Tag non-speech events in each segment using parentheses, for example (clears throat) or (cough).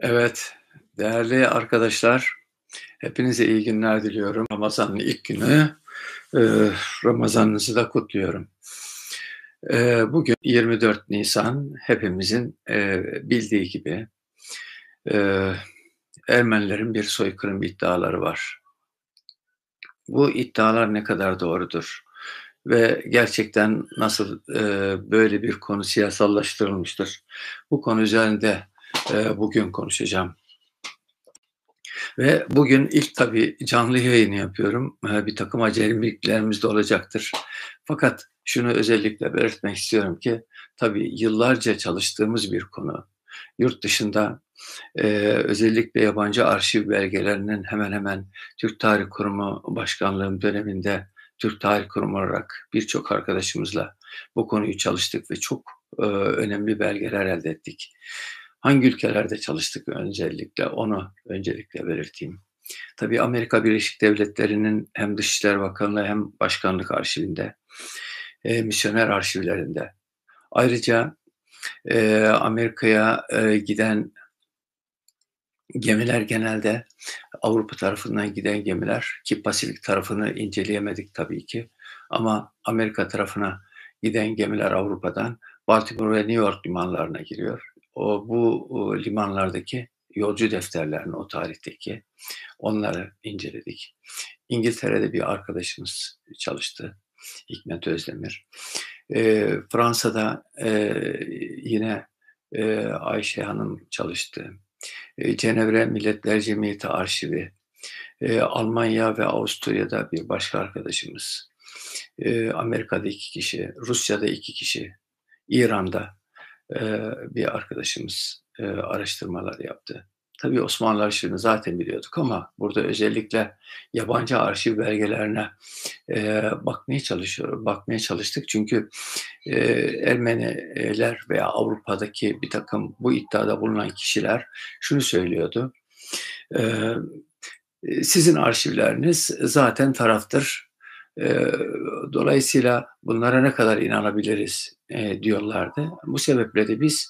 Evet, değerli arkadaşlar, hepinize iyi günler diliyorum. Ramazan'ın ilk günü, e, Ramazanınızı da kutluyorum. E, bugün 24 Nisan, hepimizin e, bildiği gibi Ermenilerin bir soykırım iddiaları var. Bu iddialar ne kadar doğrudur? Ve gerçekten nasıl e, böyle bir konu siyasallaştırılmıştır? Bu konu üzerinde bugün konuşacağım. Ve bugün ilk tabii canlı yayını yapıyorum. E, bir takım acemiliklerimiz de olacaktır. Fakat şunu özellikle belirtmek istiyorum ki tabii yıllarca çalıştığımız bir konu. Yurt dışında e, özellikle yabancı arşiv belgelerinin hemen hemen Türk Tarih Kurumu Başkanlığım döneminde Türk Tarih Kurumu olarak birçok arkadaşımızla bu konuyu çalıştık ve çok e, önemli belgeler elde ettik. Hangi ülkelerde çalıştık öncelikle onu öncelikle belirteyim. Tabii Amerika Birleşik Devletleri'nin hem Dışişler Bakanlığı hem Başkanlık Arşivinde, e, misyoner arşivlerinde. Ayrıca e, Amerika'ya e, giden gemiler genelde Avrupa tarafından giden gemiler ki Pasifik tarafını inceleyemedik tabii ki. Ama Amerika tarafına giden gemiler Avrupa'dan Baltimore ve New York limanlarına giriyor o bu o, limanlardaki yolcu defterlerini o tarihteki onları inceledik. İngiltere'de bir arkadaşımız çalıştı. Hikmet Özdemir. E, Fransa'da e, yine e, Ayşe Hanım çalıştı. E, Cenevre Milletler Cemiyeti Arşivi. E, Almanya ve Avusturya'da bir başka arkadaşımız. E, Amerika'da iki kişi, Rusya'da iki kişi, İran'da bir arkadaşımız araştırmalar yaptı. Tabii Osmanlı arşivini zaten biliyorduk ama burada özellikle yabancı arşiv belgelerine bakmaya çalışıyor, bakmaya çalıştık. Çünkü Ermeniler veya Avrupa'daki bir takım bu iddiada bulunan kişiler şunu söylüyordu. sizin arşivleriniz zaten taraftır dolayısıyla bunlara ne kadar inanabiliriz e, diyorlardı. Bu sebeple de biz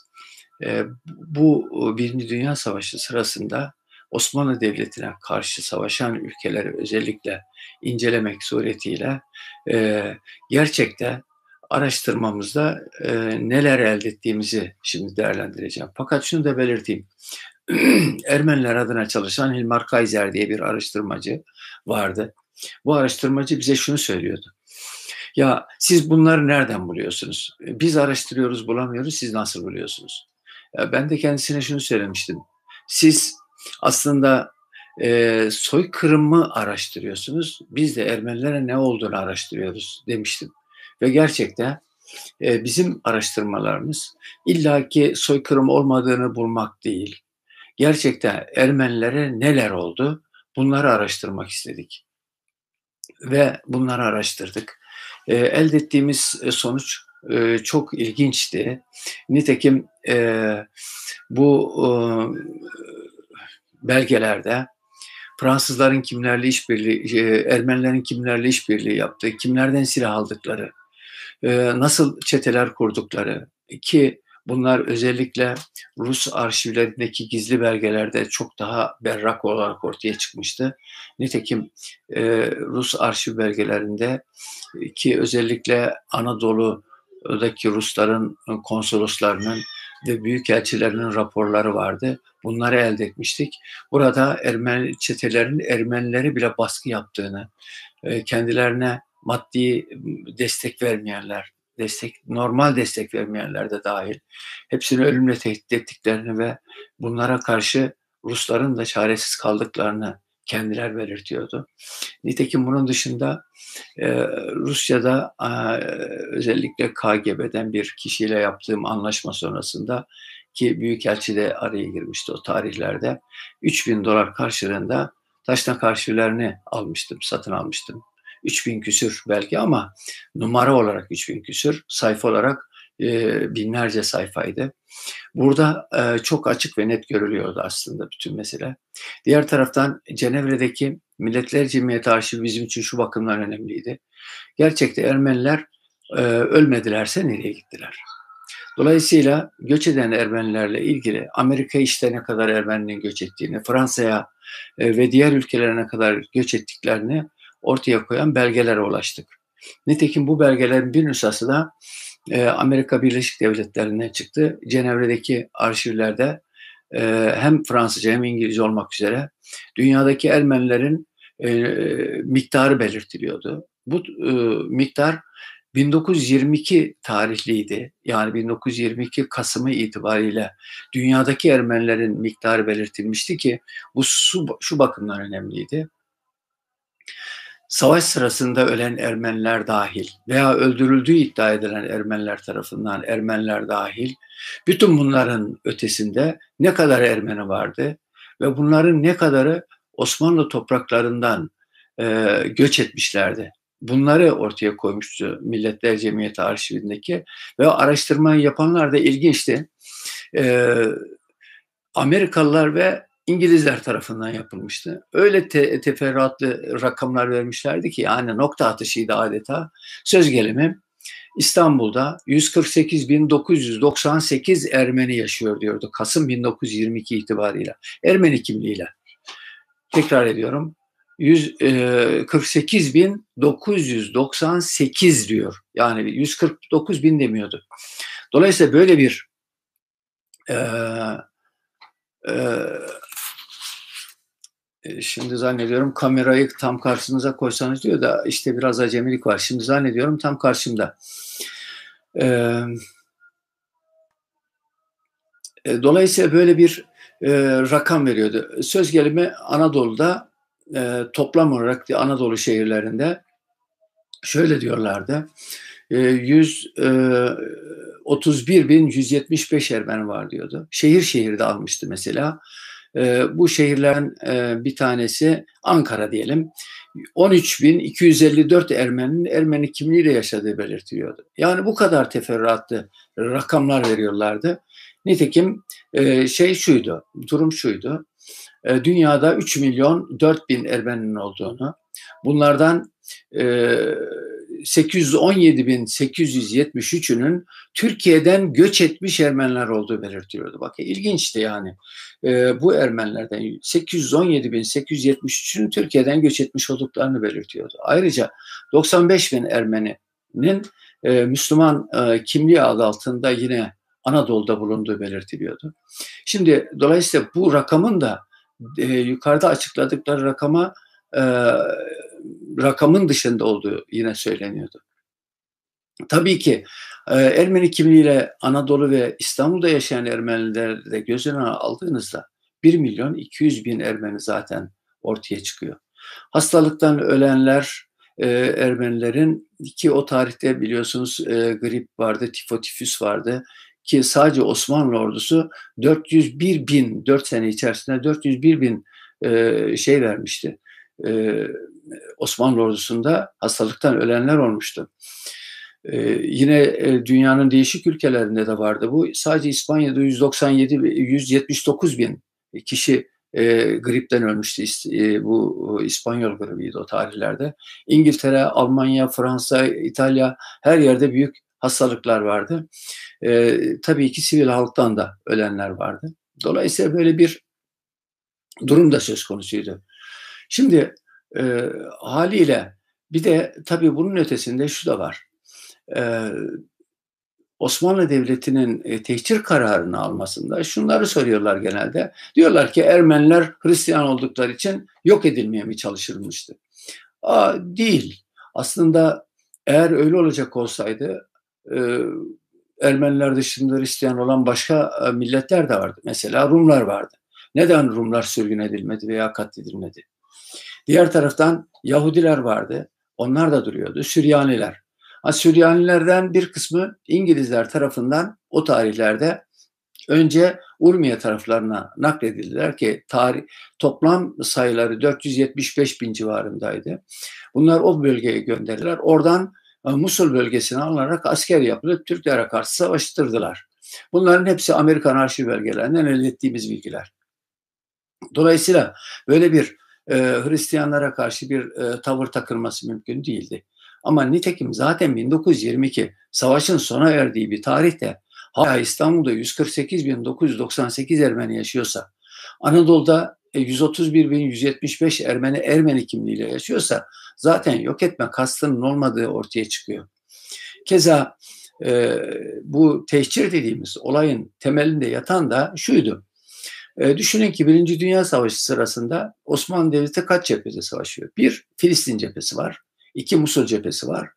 e, bu Birinci Dünya Savaşı sırasında Osmanlı Devleti'ne karşı savaşan ülkeleri özellikle incelemek suretiyle e, gerçekte araştırmamızda e, neler elde ettiğimizi şimdi değerlendireceğim. Fakat şunu da belirteyim. (clears throat) Ermeniler adına çalışan Hilmar Kaiser diye bir araştırmacı vardı. Bu araştırmacı bize şunu söylüyordu. Ya siz bunları nereden buluyorsunuz? Biz araştırıyoruz bulamıyoruz siz nasıl buluyorsunuz? Ya ben de kendisine şunu söylemiştim. Siz aslında e, soykırımı araştırıyorsunuz. Biz de Ermenilere ne olduğunu araştırıyoruz demiştim. Ve gerçekten e, bizim araştırmalarımız illaki soykırım olmadığını bulmak değil. Gerçekten Ermenilere neler oldu bunları araştırmak istedik ve bunları araştırdık. E, elde ettiğimiz e, sonuç e, çok ilginçti. Nitekim e, bu e, belgelerde Fransızların kimlerle işbirliği, e, Ermenilerin kimlerle işbirliği yaptığı, kimlerden silah aldıkları, e, nasıl çeteler kurdukları ki Bunlar özellikle Rus arşivlerindeki gizli belgelerde çok daha berrak olarak ortaya çıkmıştı. Nitekim e, Rus arşiv belgelerinde ki özellikle Anadolu'daki Rusların konsoloslarının ve büyükelçilerinin raporları vardı. Bunları elde etmiştik. Burada Ermeni çetelerin Ermenileri bile baskı yaptığını, e, kendilerine maddi destek vermeyenler, destek, normal destek vermeyenler de dahil hepsini ölümle tehdit ettiklerini ve bunlara karşı Rusların da çaresiz kaldıklarını kendiler belirtiyordu. Nitekim bunun dışında e, Rusya'da özellikle KGB'den bir kişiyle yaptığım anlaşma sonrasında ki Büyükelçi de araya girmişti o tarihlerde 3000 dolar karşılığında taşnak arşivlerini almıştım, satın almıştım. 3000 küsür belki ama numara olarak 3000 küsür, sayfa olarak e, binlerce sayfaydı. Burada e, çok açık ve net görülüyordu aslında bütün mesele. Diğer taraftan Cenevre'deki Milletler Cemiyeti Arşivi bizim için şu bakımdan önemliydi. Gerçekte Ermeniler e, ölmedilerse nereye gittiler? Dolayısıyla göç eden Ermenilerle ilgili Amerika işte ne kadar Ermeninin göç ettiğini, Fransa'ya e, ve diğer ülkelere ne kadar göç ettiklerini ortaya koyan belgelere ulaştık. Nitekim bu belgelerin bir nüshası da e, Amerika Birleşik Devletleri'ne çıktı. Cenevre'deki arşivlerde e, hem Fransızca hem İngilizce olmak üzere dünyadaki Ermenilerin miktarı belirtiliyordu. Bu miktar 1922 tarihliydi. Yani 1922 Kasım'ı itibariyle dünyadaki Ermenilerin miktarı belirtilmişti ki bu şu bakımdan önemliydi. Savaş sırasında ölen Ermeniler dahil veya öldürüldüğü iddia edilen Ermeniler tarafından Ermeniler dahil bütün bunların ötesinde ne kadar Ermeni vardı ve bunların ne kadarı Osmanlı topraklarından e, göç etmişlerdi bunları ortaya koymuştu Milletler Cemiyeti arşivindeki ve araştırmayı yapanlar da ilginçti. Ee, Amerikalılar ve İngilizler tarafından yapılmıştı. Öyle te- teferruatlı rakamlar vermişlerdi ki yani nokta atışıydı adeta. Söz gelimi İstanbul'da 148.998 Ermeni yaşıyor diyordu Kasım 1922 itibariyle. Ermeni kimliğiyle. Tekrar ediyorum 148.998 e, diyor. Yani 149 bin demiyordu. Dolayısıyla böyle bir e, e, şimdi zannediyorum kamerayı tam karşınıza koysanız diyor da işte biraz acemilik var. Şimdi zannediyorum tam karşımda. E, e, dolayısıyla böyle bir e, rakam veriyordu. Söz gelimi Anadolu'da e, toplam olarak Anadolu şehirlerinde şöyle diyorlardı. E, 131.175 e, Ermeni var diyordu. Şehir şehirde almıştı mesela. E, bu şehirlerin e, bir tanesi Ankara diyelim. 13.254 Ermeninin Ermeni kimliğiyle yaşadığı belirtiliyordu. Yani bu kadar teferruatlı rakamlar veriyorlardı. Nitekim e, şey şuydu, durum şuydu. E, dünyada 3 milyon 4 bin Ermeninin olduğunu, bunlardan 817 bin 873'ünün Türkiye'den göç etmiş Ermeniler olduğu belirtiyordu. Bakın ilginçti yani. E, bu Ermenilerden 817 bin 873'ünün Türkiye'den göç etmiş olduklarını belirtiyordu. Ayrıca 95 bin Ermeni'nin e, Müslüman e, kimliği adı altında yine Anadolu'da bulunduğu belirtiliyordu. Şimdi dolayısıyla bu rakamın da e, yukarıda açıkladıkları rakama e, rakamın dışında olduğu yine söyleniyordu. Tabii ki e, Ermeni kimliğiyle Anadolu ve İstanbul'da yaşayan Ermenileri de göz önüne aldığınızda 1 milyon 200 bin Ermeni zaten ortaya çıkıyor. Hastalıktan ölenler e, Ermenilerin ki o tarihte biliyorsunuz e, grip vardı, tifotifüs vardı, ki sadece Osmanlı ordusu 401 bin, 4 sene içerisinde 401 bin şey vermişti. Osmanlı ordusunda hastalıktan ölenler olmuştu. E, yine e, dünyanın değişik ülkelerinde de vardı bu. Sadece İspanya'da 197 179 bin kişi e, gripten ölmüştü. E, bu İspanyol gribiydi o tarihlerde. İngiltere, Almanya, Fransa, İtalya her yerde büyük hastalıklar vardı. E, tabii ki sivil halktan da ölenler vardı. Dolayısıyla böyle bir durum da söz konusuydu. Şimdi e, haliyle bir de tabii bunun ötesinde şu da var. E, Osmanlı Devleti'nin e, tehcir kararını almasında şunları soruyorlar genelde. Diyorlar ki Ermeniler Hristiyan oldukları için yok edilmeye mi çalışılmıştı? Aa, değil. Aslında eğer öyle olacak olsaydı e, Ermeniler dışında Hristiyan olan başka e, milletler de vardı. Mesela Rumlar vardı. Neden Rumlar sürgün edilmedi veya katledilmedi? Diğer taraftan Yahudiler vardı. Onlar da duruyordu. Süryaniler. Ha, Süryanilerden bir kısmı İngilizler tarafından o tarihlerde önce Urmiye taraflarına nakledildiler ki tarih toplam sayıları 475 bin civarındaydı. Bunlar o bölgeye gönderirler. Oradan e, Musul bölgesine alınarak asker yapılıp Türklere karşı savaştırdılar. Bunların hepsi Amerikan arşiv belgelerinden elde ettiğimiz bilgiler. Dolayısıyla böyle bir e, Hristiyanlara karşı bir e, tavır takılması mümkün değildi. Ama nitekim zaten 1922 savaşın sona erdiği bir tarihte hala İstanbul'da 148.998 Ermeni yaşıyorsa, Anadolu'da 131.175 e, Ermeni Ermeni kimliğiyle yaşıyorsa zaten yok etme kastının olmadığı ortaya çıkıyor. Keza e, bu tehcir dediğimiz olayın temelinde yatan da şuydu. E, düşünün ki Birinci Dünya Savaşı sırasında Osmanlı Devleti kaç cephede savaşıyor? Bir, Filistin cephesi var. iki Musul cephesi var.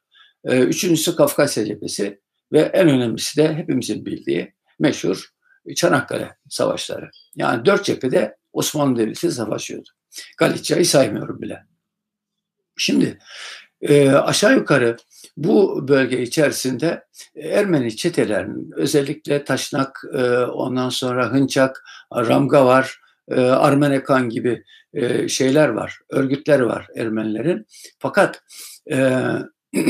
E, üçüncüsü Kafkasya cephesi. Ve en önemlisi de hepimizin bildiği meşhur Çanakkale savaşları. Yani dört cephede Osmanlı Devleti savaşıyordu. Galicia'yı saymıyorum bile. Şimdi e, aşağı yukarı bu bölge içerisinde Ermeni çetelerinin özellikle Taşnak, e, ondan sonra Hınçak, Ramga var, e, Armenekan gibi e, şeyler var, örgütler var Ermenilerin. Fakat e, (clears throat)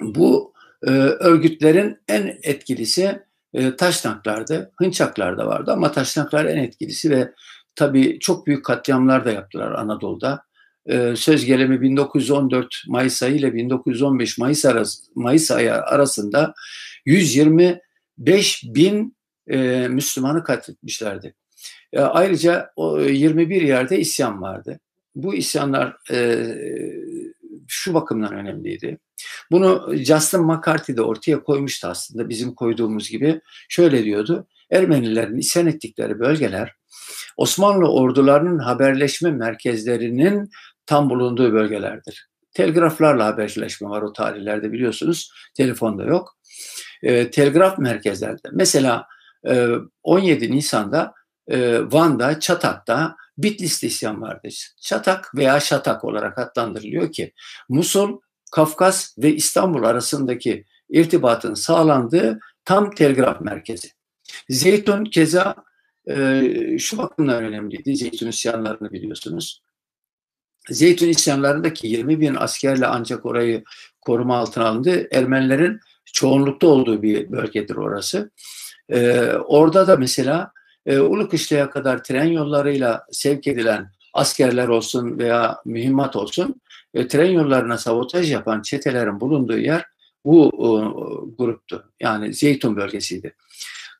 bu e, örgütlerin en etkilisi e, Taşnaklardı, Hınçaklar'da vardı ama Taşnaklar en etkilisi ve tabii çok büyük katliamlar da yaptılar Anadolu'da. E, söz gelimi 1914 Mayıs ayı ile 1915 Mayıs, arası, Mayıs ayı arasında 125 bin e, Müslümanı katletmişlerdi. E, ayrıca o 21 yerde isyan vardı. Bu isyanlar e, şu bakımdan önemliydi. Bunu Justin McCarthy de ortaya koymuştu aslında bizim koyduğumuz gibi. Şöyle diyordu. Ermenilerin isyan ettikleri bölgeler Osmanlı ordularının haberleşme merkezlerinin tam bulunduğu bölgelerdir. Telgraflarla haberleşme var o tarihlerde biliyorsunuz. Telefonda yok. E, telgraf merkezlerde. Mesela e, 17 Nisan'da e, Van'da, Çatak'ta Bitlis'te isyan vardı. Çatak veya Şatak olarak adlandırılıyor ki Musul, Kafkas ve İstanbul arasındaki irtibatın sağlandığı tam telgraf merkezi. Zeytun keza e, şu bakımdan önemliydi. Zeytun isyanlarını biliyorsunuz. Zeytun isyanlarındaki 20 bin askerle ancak orayı koruma altına alındı. Ermenilerin çoğunlukta olduğu bir bölgedir orası. Ee, orada da mesela e, Ulu Kışla'ya kadar tren yollarıyla sevk edilen askerler olsun veya mühimmat olsun e, tren yollarına sabotaj yapan çetelerin bulunduğu yer bu e, gruptu. Yani Zeytun bölgesiydi.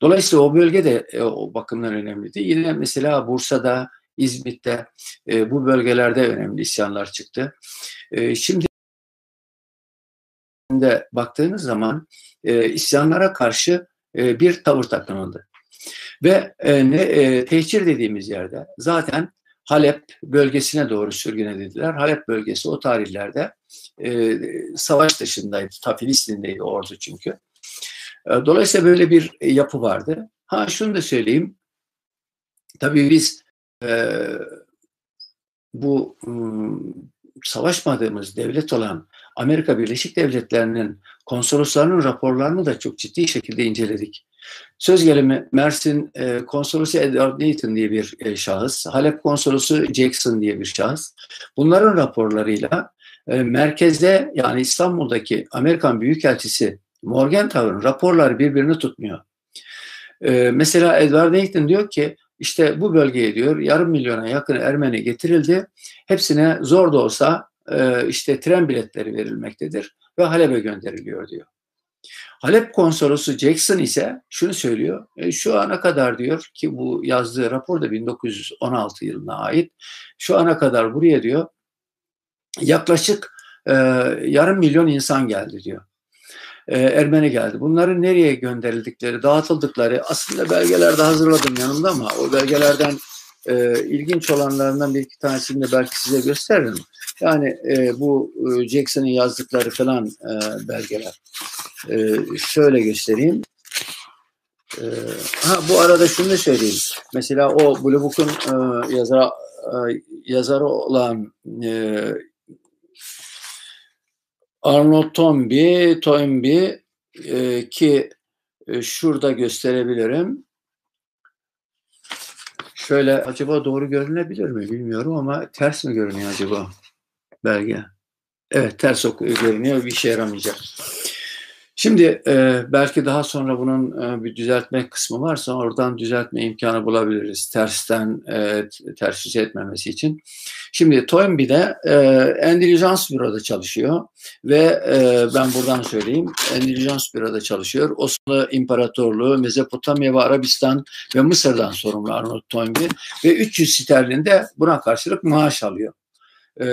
Dolayısıyla o bölge de e, o bakımdan önemliydi. Yine mesela Bursa'da, İzmit'te e, bu bölgelerde önemli isyanlar çıktı. E, şimdi de baktığınız zaman e, isyanlara karşı e, bir tavır takınıldı. Ve e, ne, e, tehcir dediğimiz yerde zaten Halep bölgesine doğru sürgün edildiler. Halep bölgesi o tarihlerde e, savaş dışındaydı. Ta Filistin'deydi ordu çünkü. E, dolayısıyla böyle bir yapı vardı. Ha şunu da söyleyeyim. Tabii biz e, bu ıı, savaşmadığımız devlet olan Amerika Birleşik Devletleri'nin konsoloslarının raporlarını da çok ciddi şekilde inceledik. Söz gelimi Mersin e, konsolosu Edward Nathan diye bir e, şahıs, Halep konsolosu Jackson diye bir şahıs. Bunların raporlarıyla e, merkezde yani İstanbul'daki Amerikan Büyükelçisi Morgenthau'nun raporları birbirini tutmuyor. E, mesela Edward Nathan diyor ki işte bu bölgeye diyor yarım milyona yakın Ermeni getirildi. Hepsine zor da olsa e, işte tren biletleri verilmektedir ve Halep'e gönderiliyor diyor. Halep konsolosu Jackson ise şunu söylüyor. E, şu ana kadar diyor ki bu yazdığı rapor da 1916 yılına ait. Şu ana kadar buraya diyor yaklaşık e, yarım milyon insan geldi diyor. E, Ermeni geldi. Bunların nereye gönderildikleri, dağıtıldıkları aslında belgelerde hazırladım yanımda ama o belgelerden e, ilginç olanlarından bir iki tanesini de belki size gösteririm. Yani e, bu e, Jackson'ın yazdıkları falan e, belgeler. E, şöyle göstereyim. E, ha, bu arada şunu da söyleyeyim. Mesela o Blue Book'un e, yazarı, e, yazarı olan e, Arnold Toynbee, Toynbee e, ki e, şurada gösterebilirim. Şöyle acaba doğru görünebilir mi bilmiyorum ama ters mi görünüyor acaba belge? Evet ters görünüyor bir işe yaramayacak. Şimdi e, belki daha sonra bunun e, bir düzeltme kısmı varsa oradan düzeltme imkanı bulabiliriz. Tersten e, ters etmemesi için. Şimdi Toynbee'de e, Endülijans Büro'da çalışıyor ve e, ben buradan söyleyeyim. Endülijans Büro'da çalışıyor. Osmanlı İmparatorluğu, Mezopotamya ve Arabistan ve Mısır'dan sorumlu Arnold Toynbee ve 300 sterlinde buna karşılık maaş alıyor. E,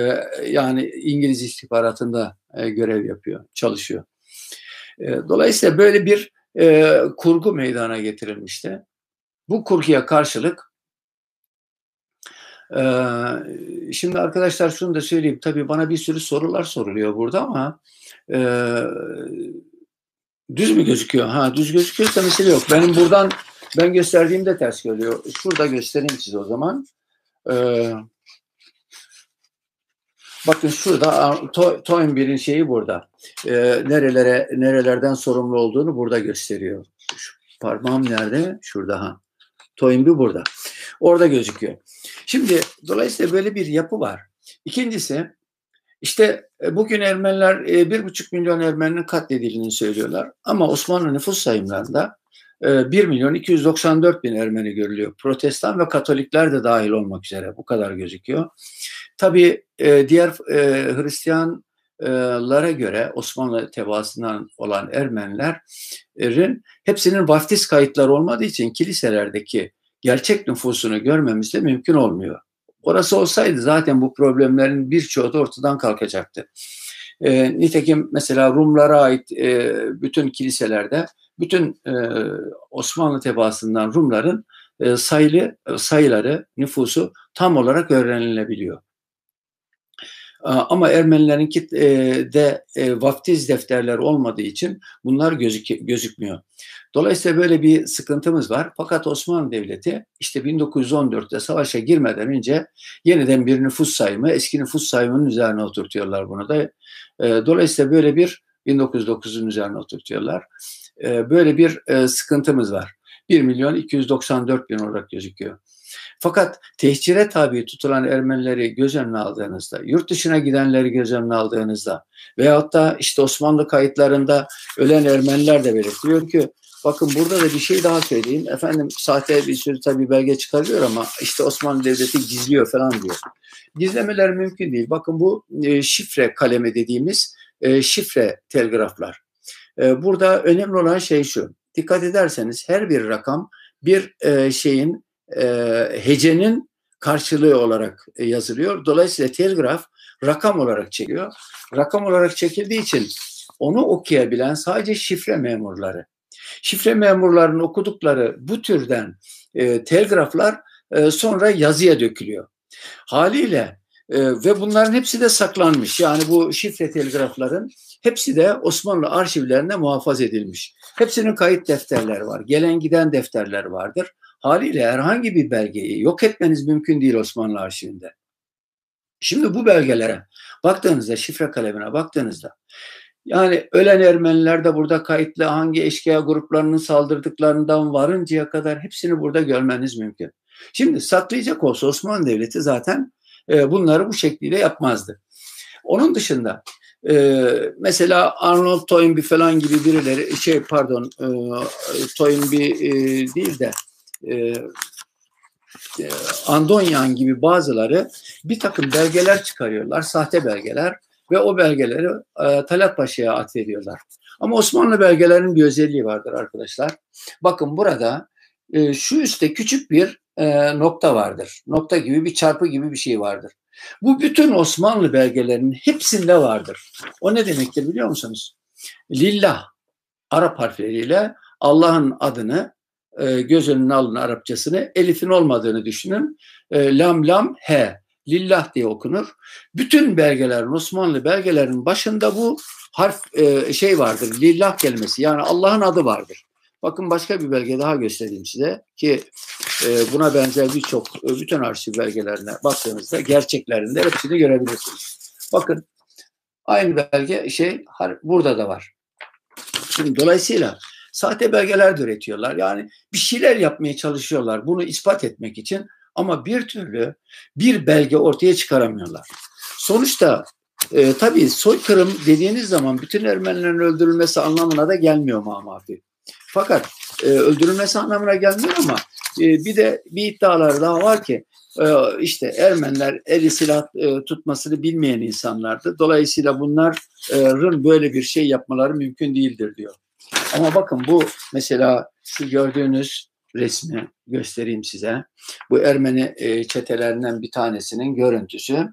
yani İngiliz istihbaratında e, görev yapıyor, çalışıyor. E, dolayısıyla böyle bir e, kurgu meydana getirilmişti. Bu kurguya karşılık e, şimdi arkadaşlar şunu da söyleyeyim. Tabii bana bir sürü sorular soruluyor burada ama e, düz mü gözüküyor? Ha düz gözüküyorsa mesele yok. Benim buradan ben gösterdiğimde ters görüyor. Şurada göstereyim size o zaman. Ee, bakın şurada Toynbee'nin şeyi burada e, nerelere nerelerden sorumlu olduğunu burada gösteriyor. Şu parmağım nerede? Şurada ha. Toynbee burada. Orada gözüküyor. Şimdi dolayısıyla böyle bir yapı var. İkincisi işte e, bugün Ermeniler e, bir buçuk milyon Ermeninin katledildiğini söylüyorlar. Ama Osmanlı nüfus sayımlarında 1 e, milyon 294 bin Ermeni görülüyor. Protestan ve Katolikler de dahil olmak üzere bu kadar gözüküyor. Tabii diğer Hristiyan lara göre Osmanlı tebaasından olan Ermenilerin hepsinin vaftiz kayıtları olmadığı için kiliselerdeki gerçek nüfusunu görmemiz de mümkün olmuyor. Orası olsaydı zaten bu problemlerin birçoğu da ortadan kalkacaktı. E, nitekim mesela Rumlara ait e, bütün kiliselerde bütün e, Osmanlı tebaasından Rumların e, sayılı sayıları, nüfusu tam olarak öğrenilebiliyor. Ama Ermenilerin e, de e, vaftiz defterleri olmadığı için bunlar gözük gözükmüyor. Dolayısıyla böyle bir sıkıntımız var. Fakat Osmanlı Devleti işte 1914'te savaşa girmeden önce yeniden bir nüfus sayımı, eski nüfus sayımının üzerine oturtuyorlar bunu da. E, dolayısıyla böyle bir 1909'un üzerine oturtuyorlar. Böyle bir sıkıntımız var. 1 milyon 294 bin olarak gözüküyor. Fakat tehcire tabi tutulan Ermenileri göz önüne aldığınızda, yurt dışına gidenleri göz önüne aldığınızda veyahut da işte Osmanlı kayıtlarında ölen Ermeniler de belirtiyor ki bakın burada da bir şey daha söyleyeyim. Efendim sahte bir sürü tabi belge çıkarıyor ama işte Osmanlı Devleti gizliyor falan diyor. Gizlemeler mümkün değil. Bakın bu e, şifre kalemi dediğimiz e, şifre telgraflar. E, burada önemli olan şey şu. Dikkat ederseniz her bir rakam bir şeyin e, hecenin karşılığı olarak e, yazılıyor. Dolayısıyla telgraf rakam olarak çekiyor. Rakam olarak çekildiği için onu okuyabilen sadece şifre memurları. Şifre memurlarının okudukları bu türden e, telgraflar e, sonra yazıya dökülüyor. Haliyle e, ve bunların hepsi de saklanmış. Yani bu şifre telgrafların hepsi de Osmanlı arşivlerine muhafaza edilmiş. Hepsinin kayıt defterleri var. Gelen giden defterler vardır. Haliyle herhangi bir belgeyi yok etmeniz mümkün değil Osmanlı arşivinde. Şimdi bu belgelere baktığınızda, şifre kalemine baktığınızda yani ölen Ermeniler de burada kayıtlı hangi eşkıya gruplarının saldırdıklarından varıncaya kadar hepsini burada görmeniz mümkün. Şimdi saklayacak olsa Osmanlı Devleti zaten e, bunları bu şekliyle yapmazdı. Onun dışında e, mesela Arnold Toynbee falan gibi birileri şey pardon e, Toynbee değil de e, e, Andonyan gibi bazıları bir takım belgeler çıkarıyorlar, sahte belgeler ve o belgeleri e, Talat Paşa'ya atfediyorlar. Ama Osmanlı belgelerinin bir özelliği vardır arkadaşlar. Bakın burada e, şu üstte küçük bir e, nokta vardır. Nokta gibi bir çarpı gibi bir şey vardır. Bu bütün Osmanlı belgelerinin hepsinde vardır. O ne demektir biliyor musunuz? Lillah Arap harfleriyle Allah'ın adını e, göz önüne alın Arapçasını. Elif'in olmadığını düşünün. E, lam lam he. Lillah diye okunur. Bütün belgelerin, Osmanlı belgelerin başında bu harf e, şey vardır. Lillah kelimesi. Yani Allah'ın adı vardır. Bakın başka bir belge daha göstereyim size ki e, buna benzer birçok e, bütün arşiv belgelerine baktığınızda gerçeklerinde hepsini görebilirsiniz. Bakın aynı belge şey burada da var. Şimdi dolayısıyla sahte belgeler de üretiyorlar. Yani bir şeyler yapmaya çalışıyorlar bunu ispat etmek için ama bir türlü bir belge ortaya çıkaramıyorlar. Sonuçta e, tabii soykırım dediğiniz zaman bütün Ermenilerin öldürülmesi anlamına da gelmiyor Mamafi. Fakat e, öldürülmesi anlamına gelmiyor ama e, bir de bir iddialar daha var ki e, işte Ermeniler eli silah e, tutmasını bilmeyen insanlardı. Dolayısıyla bunların böyle bir şey yapmaları mümkün değildir diyor. Ama bakın bu mesela şu gördüğünüz resmi göstereyim size. Bu Ermeni e, çetelerinden bir tanesinin görüntüsü.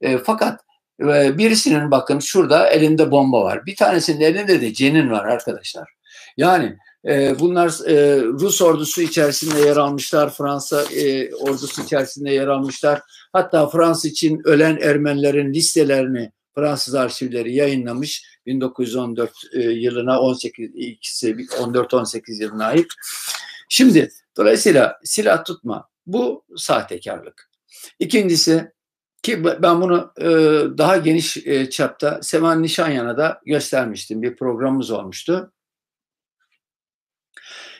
E, fakat e, birisinin bakın şurada elinde bomba var. Bir tanesinin elinde de cenin var arkadaşlar. Yani e, bunlar Rus ordusu içerisinde yer almışlar, Fransa ordusu içerisinde yer almışlar. Hatta Fransa için ölen Ermenilerin listelerini Fransız arşivleri yayınlamış 1914 e, yılına 18 ikisi 14-18 yılına ait. Şimdi dolayısıyla silah tutma bu sahtekarlık. İkincisi ki ben bunu e, daha geniş e, çapta Sevan Nişanyan'a da göstermiştim. Bir programımız olmuştu.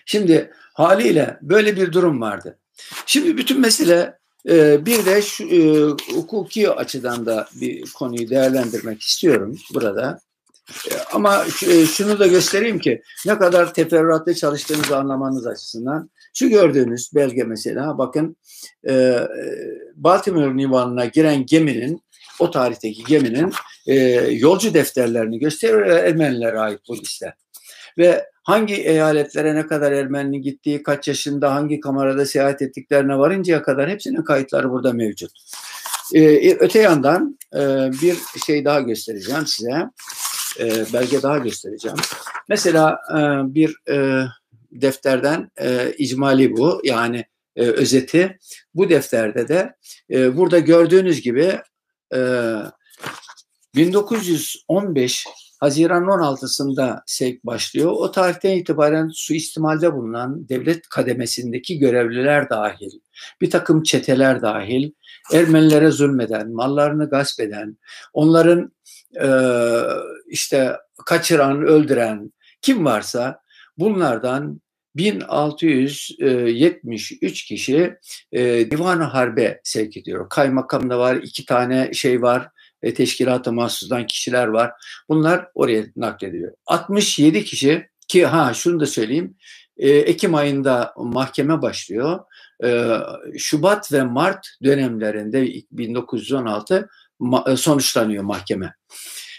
Şimdi haliyle böyle bir durum vardı. Şimdi bütün mesele e, bir de şu, e, hukuki açıdan da bir konuyu değerlendirmek istiyorum burada. E, ama e, şunu da göstereyim ki ne kadar teferruatlı çalıştığınızı anlamanız açısından. Şu gördüğünüz belge mesela bakın e, Baltimore limanına giren geminin o tarihteki geminin e, yolcu defterlerini gösteriyor Ermenilere ait bu liste. Ve hangi eyaletlere ne kadar Ermeni gittiği, kaç yaşında, hangi kamerada seyahat ettiklerine varıncaya kadar hepsinin kayıtları burada mevcut. Ee, öte yandan e, bir şey daha göstereceğim size. E, belge daha göstereceğim. Mesela e, bir e, defterden e, icmali bu. Yani e, özeti. Bu defterde de e, burada gördüğünüz gibi e, 1915 Haziran 16'sında sevk başlıyor. O tarihten itibaren suistimalde bulunan devlet kademesindeki görevliler dahil, bir takım çeteler dahil, Ermenilere zulmeden, mallarını gasp eden, onların e, işte kaçıran, öldüren kim varsa bunlardan 1673 kişi e, divan Harbe sevk ediyor. Kaymakamda var, iki tane şey var, teşkilata mahsusdan kişiler var. Bunlar oraya naklediliyor. 67 kişi ki ha şunu da söyleyeyim. E, Ekim ayında mahkeme başlıyor. E, Şubat ve Mart dönemlerinde 1916 ma- e, sonuçlanıyor mahkeme.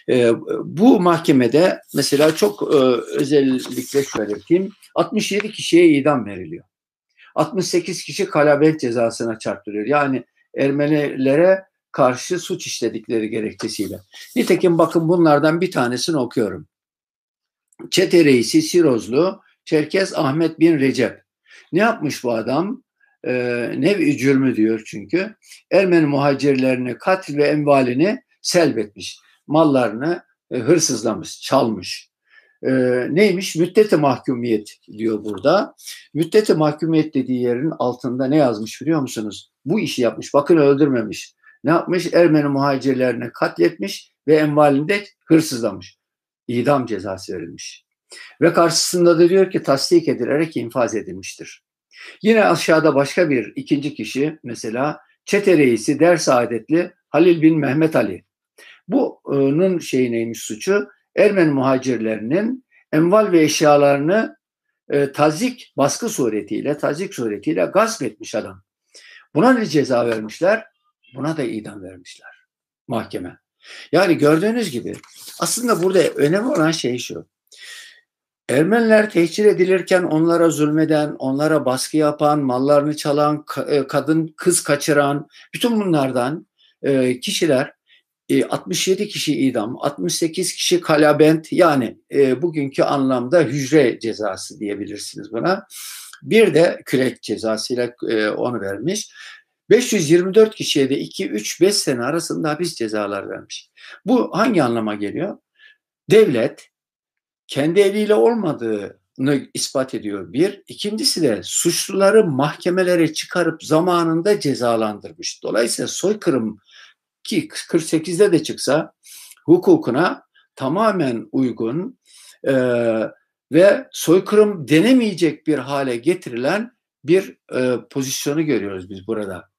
E, bu mahkemede mesela çok e, özellikle belirteyim 67 kişiye idam veriliyor. 68 kişi kalabet cezasına çarptırıyor. Yani Ermenilere karşı suç işledikleri gerekçesiyle. Nitekim bakın bunlardan bir tanesini okuyorum. Çete reisi Sirozlu Çerkez Ahmet bin Recep. Ne yapmış bu adam? Ee, nev cürmü diyor çünkü. Ermeni muhacirlerini, katil ve envalini selbetmiş. Mallarını e, hırsızlamış, çalmış. Ee, neymiş? Müddeti mahkumiyet diyor burada. Müddeti mahkumiyet dediği yerin altında ne yazmış biliyor musunuz? Bu işi yapmış. Bakın öldürmemiş ne yapmış? Ermeni muhacirlerini katletmiş ve envalinde hırsızlamış. İdam cezası verilmiş. Ve karşısında da diyor ki tasdik edilerek infaz edilmiştir. Yine aşağıda başka bir ikinci kişi mesela çete reisi der saadetli Halil bin Mehmet Ali. Bunun şeyi neymiş suçu? Ermeni muhacirlerinin enval ve eşyalarını e, tazik baskı suretiyle, tazik suretiyle gasp etmiş adam. Buna ne ceza vermişler? Buna da idam vermişler mahkeme. Yani gördüğünüz gibi aslında burada önemli olan şey şu. Ermeniler tehcir edilirken onlara zulmeden, onlara baskı yapan, mallarını çalan, e, kadın kız kaçıran, bütün bunlardan e, kişiler 67 e, kişi idam, 68 kişi kalabent yani bugünkü anlamda hücre cezası diyebilirsiniz buna. Bir de kürek cezasıyla onu vermiş. 524 kişiye de 2, 3, 5 sene arasında hapis cezalar vermiş. Bu hangi anlama geliyor? Devlet kendi eliyle olmadığını ispat ediyor bir. İkincisi de suçluları mahkemelere çıkarıp zamanında cezalandırmış. Dolayısıyla soykırım ki 48'de de çıksa hukukuna tamamen uygun e, ve soykırım denemeyecek bir hale getirilen bir e, pozisyonu görüyoruz biz burada.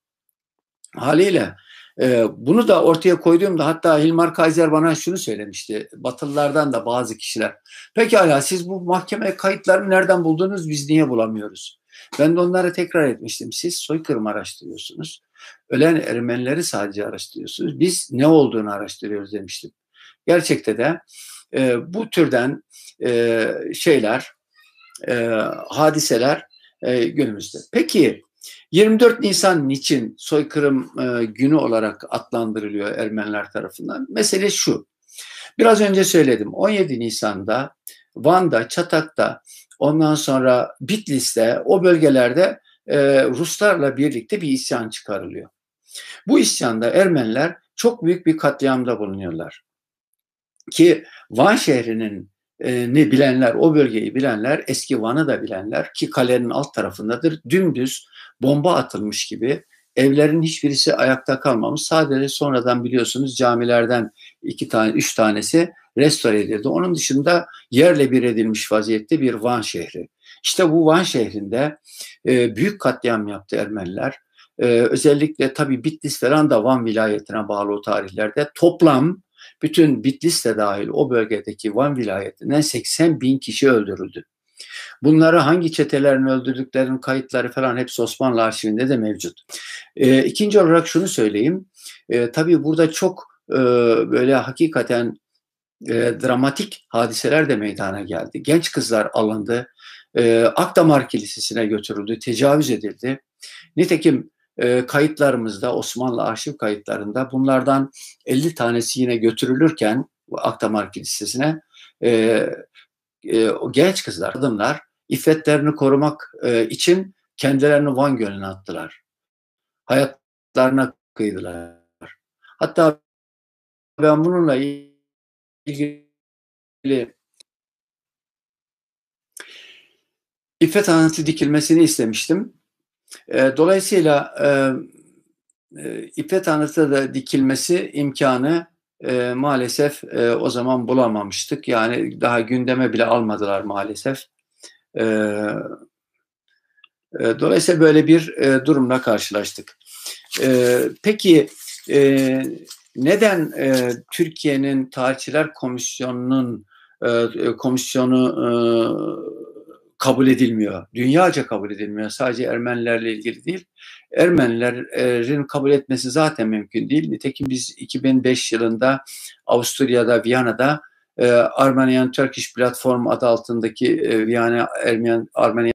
Haliyle E, bunu da ortaya koyduğumda hatta Hilmar Kaiser bana şunu söylemişti. Batılılardan da bazı kişiler. Pekala siz bu mahkeme kayıtlarını nereden buldunuz biz niye bulamıyoruz? Ben de onlara tekrar etmiştim. Siz soykırım araştırıyorsunuz. Ölen Ermenileri sadece araştırıyorsunuz. Biz ne olduğunu araştırıyoruz demiştim. Gerçekte de e, bu türden e, şeyler, e, hadiseler e, günümüzde. Peki 24 Nisan niçin soykırım e, günü olarak adlandırılıyor Ermeniler tarafından? Mesele şu. Biraz önce söyledim. 17 Nisan'da Van'da, Çatak'ta, ondan sonra Bitlis'te o bölgelerde e, Ruslarla birlikte bir isyan çıkarılıyor. Bu isyanda Ermeniler çok büyük bir katliamda bulunuyorlar. Ki Van şehrinin ne bilenler, o bölgeyi bilenler, eski Van'ı da bilenler ki kalenin alt tarafındadır. Dümdüz bomba atılmış gibi evlerin hiçbirisi ayakta kalmamış. Sadece sonradan biliyorsunuz camilerden iki tane, üç tanesi restore edildi. Onun dışında yerle bir edilmiş vaziyette bir Van şehri. İşte bu Van şehrinde e, büyük katliam yaptı Ermeniler. E, özellikle tabii Bitlis falan da Van vilayetine bağlı o tarihlerde toplam bütün Bitlis de dahil o bölgedeki Van vilayetinden 80 bin kişi öldürüldü. Bunları hangi çetelerin öldürdüklerinin kayıtları falan hepsi Osmanlı arşivinde de mevcut. E, ikinci olarak şunu söyleyeyim. E, tabii burada çok e, böyle hakikaten e, dramatik hadiseler de meydana geldi. Genç kızlar alındı. E, Akdamar Kilisesi'ne götürüldü, tecavüz edildi. Nitekim e, kayıtlarımızda, Osmanlı arşiv kayıtlarında bunlardan 50 tanesi yine götürülürken Akdamar Kilisesi'ne e, e, genç kızlar, kadınlar iffetlerini korumak e, için kendilerini Van Gölü'ne attılar. Hayatlarına kıydılar. Hatta ben bununla ilgili iffet anıtı dikilmesini istemiştim. E, dolayısıyla e, e, anıtı da dikilmesi imkanı e, maalesef e, o zaman bulamamıştık. Yani daha gündeme bile almadılar maalesef. E, e, dolayısıyla böyle bir e, durumla karşılaştık. E, peki e, neden e, Türkiye'nin Tarihçiler Komisyonu'nun e, komisyonu e, kabul edilmiyor. Dünyaca kabul edilmiyor. Sadece Ermenilerle ilgili değil. Ermenilerin kabul etmesi zaten mümkün değil. Nitekim biz 2005 yılında Avusturya'da, Viyana'da e, Armenian Turkish Platform adı altındaki e, Viyana Ermeni Armeniya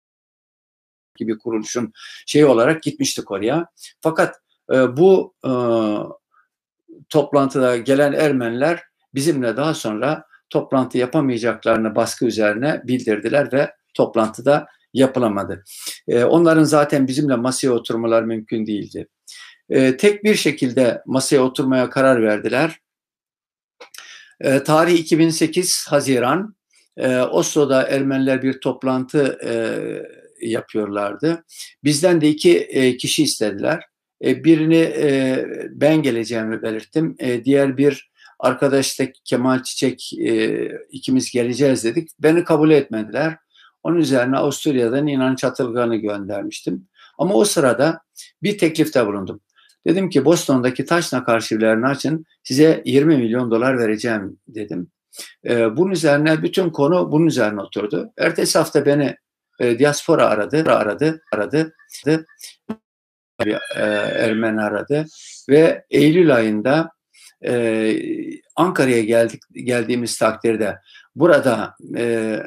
gibi kuruluşun şey olarak gitmiştik oraya. Fakat e, bu e, toplantıda gelen Ermeniler bizimle daha sonra toplantı yapamayacaklarını baskı üzerine bildirdiler ve toplantıda yapılamadı. E, onların zaten bizimle masaya oturmalar mümkün değildi. E, tek bir şekilde masaya oturmaya karar verdiler. E, tarih 2008 Haziran. E, Oslo'da Ermeniler bir toplantı e, yapıyorlardı. Bizden de iki e, kişi istediler. E, birini e, ben geleceğimi belirttim. E, diğer bir arkadaş da Kemal Çiçek e, ikimiz geleceğiz dedik. Beni kabul etmediler. Onun üzerine Avusturya'dan İnan Çatılgan'ı göndermiştim. Ama o sırada bir teklifte bulundum. Dedim ki Boston'daki taşnak arşivlerini açın size 20 milyon dolar vereceğim dedim. Ee, bunun üzerine bütün konu bunun üzerine oturdu. Ertesi hafta beni e, diaspora aradı, aradı, aradı. aradı. Bir, e, Ermeni aradı ve Eylül ayında e, Ankara'ya geldik geldiğimiz takdirde burada e,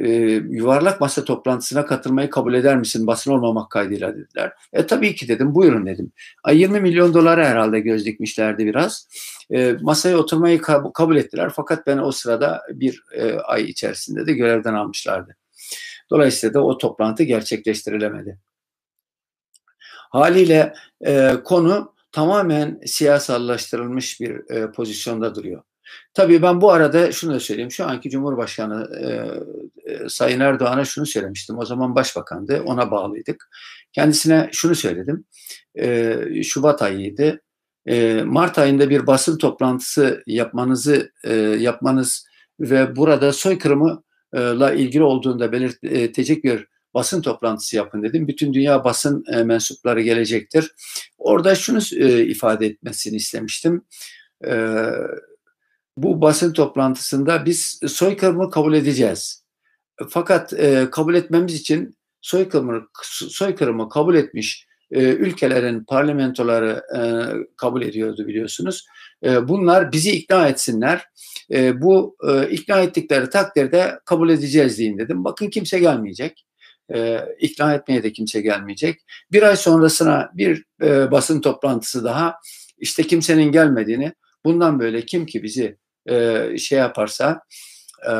e, yuvarlak masa toplantısına katılmayı kabul eder misin basın olmamak kaydıyla dediler. E tabii ki dedim buyurun dedim. Ay 20 milyon dolara herhalde göz dikmişlerdi biraz. E, masaya oturmayı kab- kabul ettiler fakat ben o sırada bir e, ay içerisinde de görevden almışlardı. Dolayısıyla da o toplantı gerçekleştirilemedi. Haliyle e, konu tamamen siyasallaştırılmış bir e, pozisyonda duruyor. Tabii ben bu arada şunu da söyleyeyim. Şu anki Cumhurbaşkanı e, e, Sayın Erdoğan'a şunu söylemiştim. O zaman başbakandı. Ona bağlıydık. Kendisine şunu söyledim. E, Şubat ayıydı. E, Mart ayında bir basın toplantısı yapmanızı e, yapmanız ve burada soykırımla ilgili olduğunda belirtecek bir basın toplantısı yapın dedim. Bütün dünya basın e, mensupları gelecektir. Orada şunu e, ifade etmesini istemiştim. E, bu basın toplantısında biz soykırımı kabul edeceğiz. Fakat e, kabul etmemiz için soykırımı, soykırımı kabul etmiş e, ülkelerin parlamentoları e, kabul ediyordu biliyorsunuz. E, bunlar bizi ikna etsinler. E, bu e, ikna ettikleri takdirde kabul edeceğiz deyin dedim. Bakın kimse gelmeyecek. E, ikna etmeye de kimse gelmeyecek. Bir ay sonrasına bir e, basın toplantısı daha işte kimsenin gelmediğini bundan böyle kim ki bizi e, şey yaparsa e,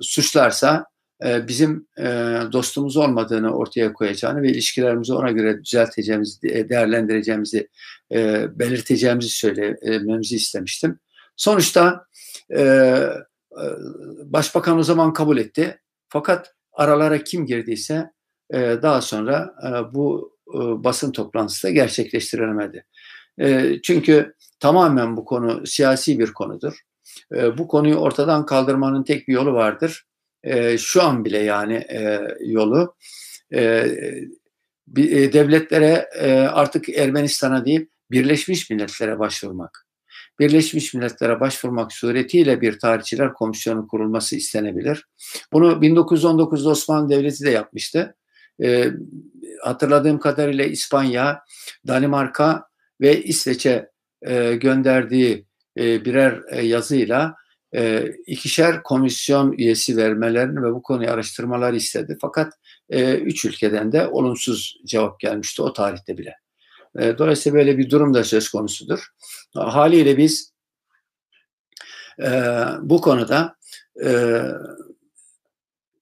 suçlarsa e, bizim e, dostumuz olmadığını ortaya koyacağını ve ilişkilerimizi ona göre düzelteceğimizi, değerlendireceğimizi, e, belirteceğimizi söylememizi istemiştim. Sonuçta başbakan o zaman kabul etti. Fakat aralara kim girdiyse daha sonra bu basın toplantısı da gerçekleştirilemedi. Çünkü tamamen bu konu siyasi bir konudur. Bu konuyu ortadan kaldırmanın tek bir yolu vardır şu an bile yani yolu devletlere artık Ermenistan'a değil Birleşmiş Milletler'e başvurmak. Birleşmiş Milletler'e başvurmak suretiyle bir tarihçiler komisyonu kurulması istenebilir. Bunu 1919'da Osmanlı Devleti de yapmıştı. Hatırladığım kadarıyla İspanya, Danimarka ve İsveç'e gönderdiği e, birer e, yazıyla e, ikişer komisyon üyesi vermelerini ve bu konuyu araştırmalar istedi. Fakat üç ülkeden de olumsuz cevap gelmişti o tarihte bile. Dolayısıyla böyle bir durum da söz konusudur. Haliyle biz bu konuda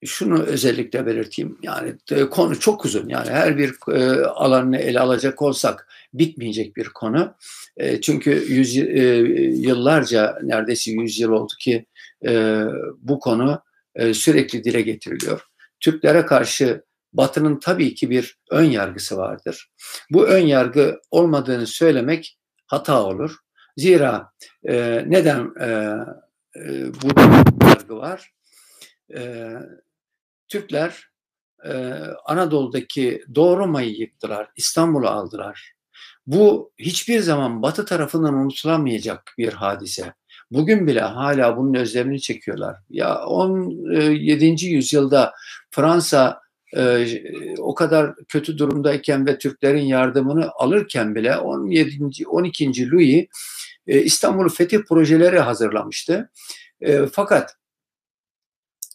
şunu özellikle belirteyim. Yani e, konu çok uzun. Yani her bir e, alanını ele alacak olsak bitmeyecek bir konu. E, çünkü yüz, yıllarca neredeyse yüz yıl oldu ki bu konu sürekli dile getiriliyor. Türklere karşı Batı'nın tabii ki bir ön yargısı vardır. Bu ön yargı olmadığını söylemek hata olur. Zira e, neden e, e, bu yargı var? E, Türkler e, Anadolu'daki Doğu Roma'yı yıktılar, İstanbul'u aldılar. Bu hiçbir zaman Batı tarafından unutulamayacak bir hadise. Bugün bile hala bunun özlemini çekiyorlar. Ya 17. yüzyılda Fransa e, o kadar kötü durumdayken ve Türklerin yardımını alırken bile 17. 12. Louis e, İstanbul fetih projeleri hazırlamıştı. E, fakat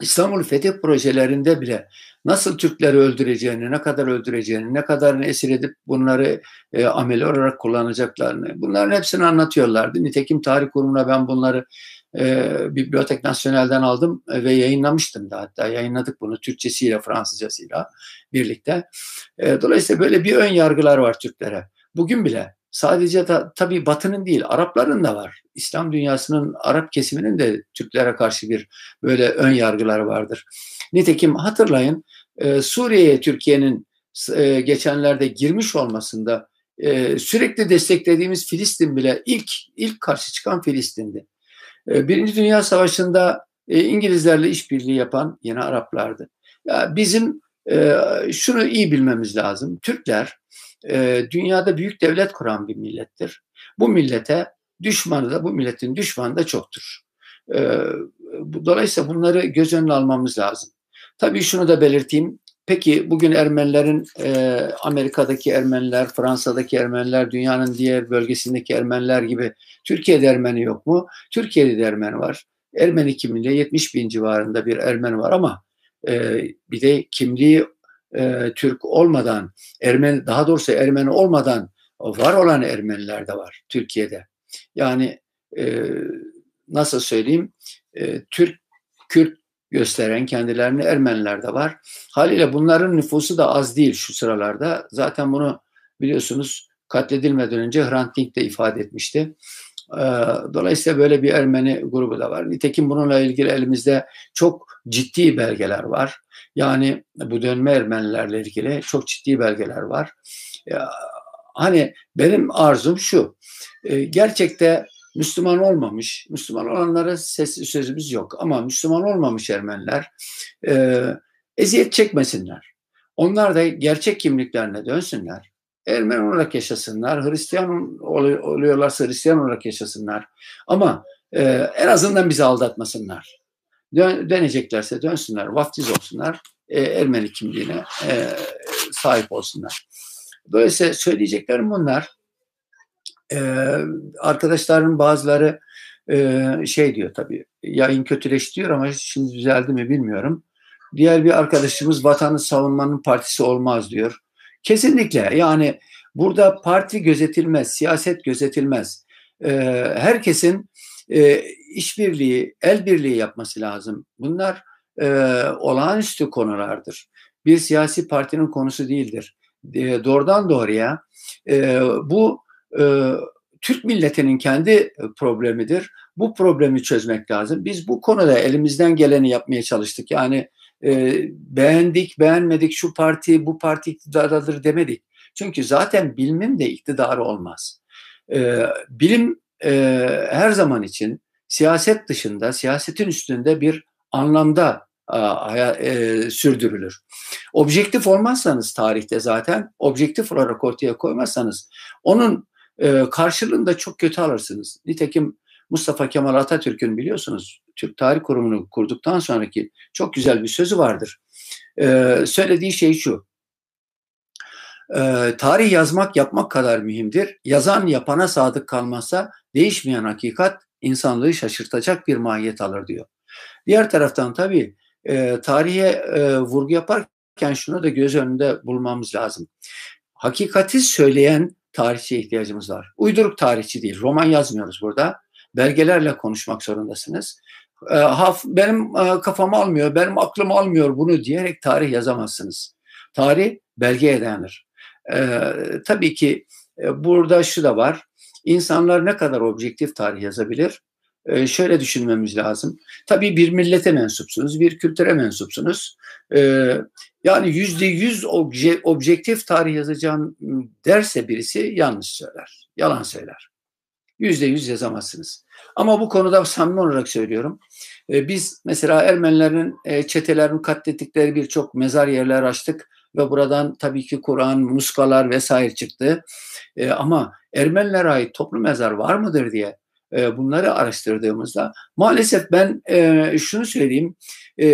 İstanbul fetih projelerinde bile nasıl Türkleri öldüreceğini, ne kadar öldüreceğini, ne kadarını esir edip bunları e, ameli olarak kullanacaklarını bunların hepsini anlatıyorlardı. Nitekim tarih kurumuna ben bunları e, Bibliotek Nasyonel'den aldım ve yayınlamıştım da hatta yayınladık bunu Türkçesiyle Fransızcasıyla birlikte. E, dolayısıyla böyle bir ön yargılar var Türklere. Bugün bile sadece da, tabii Batı'nın değil Arapların da var. İslam dünyasının Arap kesiminin de Türklere karşı bir böyle ön yargıları vardır. Nitekim hatırlayın e, Suriye'ye Türkiye'nin e, geçenlerde girmiş olmasında e, sürekli desteklediğimiz Filistin bile ilk ilk karşı çıkan Filistin'di. E, Birinci Dünya Savaşı'nda e, İngilizlerle işbirliği yapan yine Araplardı. Ya bizim e, şunu iyi bilmemiz lazım. Türkler e, dünyada büyük devlet kuran bir millettir. Bu millete düşmanı da bu milletin düşmanı da çoktur. E, dolayısıyla bunları göz önüne almamız lazım. Tabii şunu da belirteyim. Peki bugün Ermenilerin e, Amerika'daki Ermeniler, Fransa'daki Ermeniler, dünyanın diğer bölgesindeki Ermeniler gibi Türkiye'de Ermeni yok mu? Türkiye'de de Ermeni var. Ermeni kimliği 70 bin civarında bir Ermeni var ama e, bir de kimliği e, Türk olmadan, Ermeni daha doğrusu Ermeni olmadan var olan Ermeniler de var Türkiye'de. Yani e, nasıl söyleyeyim, e, Türk, Kürt gösteren kendilerini Ermeniler de var. Haliyle bunların nüfusu da az değil şu sıralarda. Zaten bunu biliyorsunuz katledilmeden önce Hrant Dink de ifade etmişti. Ee, dolayısıyla böyle bir Ermeni grubu da var. Nitekim bununla ilgili elimizde çok ciddi belgeler var. Yani bu dönme Ermenilerle ilgili çok ciddi belgeler var. Hani benim arzum şu. E, gerçekte Müslüman olmamış, Müslüman olanlara sesli sözümüz yok ama Müslüman olmamış Ermeniler e, eziyet çekmesinler. Onlar da gerçek kimliklerine dönsünler. Ermeni olarak yaşasınlar, Hristiyan oluyorlarsa Hristiyan olarak yaşasınlar. Ama e, en azından bizi aldatmasınlar. Dön, döneceklerse dönsünler, vaftiz olsunlar, e, Ermeni kimliğine e, sahip olsunlar. Dolayısıyla söyleyeceklerim bunlar. E, arkadaşların bazıları e, şey diyor tabii, yayın kötüleştiriyor ama şimdi düzeldi mi bilmiyorum. Diğer bir arkadaşımız vatanı savunmanın partisi olmaz diyor. Kesinlikle yani burada parti gözetilmez, siyaset gözetilmez. Ee, herkesin e, işbirliği, el birliği yapması lazım. Bunlar e, olağanüstü konulardır. Bir siyasi partinin konusu değildir. E, doğrudan doğruya bu Türk milletinin kendi problemidir. Bu problemi çözmek lazım. Biz bu konuda elimizden geleni yapmaya çalıştık. Yani e, beğendik, beğenmedik, şu parti, bu parti iktidardadır demedik. Çünkü zaten bilimin de iktidarı olmaz. E, bilim e, her zaman için siyaset dışında, siyasetin üstünde bir anlamda e, sürdürülür. Objektif olmazsanız tarihte zaten, objektif olarak ortaya koymazsanız onun e, karşılığında çok kötü alırsınız. Nitekim Mustafa Kemal Atatürk'ün biliyorsunuz Türk Tarih Kurumu'nu kurduktan sonraki çok güzel bir sözü vardır. Ee, söylediği şey şu. Ee, tarih yazmak yapmak kadar mühimdir. Yazan yapana sadık kalmazsa değişmeyen hakikat insanlığı şaşırtacak bir mahiyet alır diyor. Diğer taraftan tabii e, tarihe e, vurgu yaparken şunu da göz önünde bulmamız lazım. Hakikati söyleyen tarihçiye ihtiyacımız var. Uyduruk tarihçi değil. Roman yazmıyoruz burada. Belgelerle konuşmak zorundasınız. E, benim e, kafam almıyor, benim aklım almıyor bunu diyerek tarih yazamazsınız. Tarih belgeye dayanır. E, tabii ki burada şu da var. İnsanlar ne kadar objektif tarih yazabilir? şöyle düşünmemiz lazım. Tabii bir millete mensupsunuz, bir kültüre mensupsunuz. yani yüzde yüz objektif tarih yazacağım derse birisi yanlış söyler, yalan söyler. Yüzde yüz yazamazsınız. Ama bu konuda samimi olarak söylüyorum. E, biz mesela Ermenilerin e, çetelerin katlettikleri birçok mezar yerler açtık ve buradan tabii ki Kur'an, muskalar vesaire çıktı. E, ama Ermenilere ait toplu mezar var mıdır diye e, bunları araştırdığımızda maalesef ben e, şunu söyleyeyim e,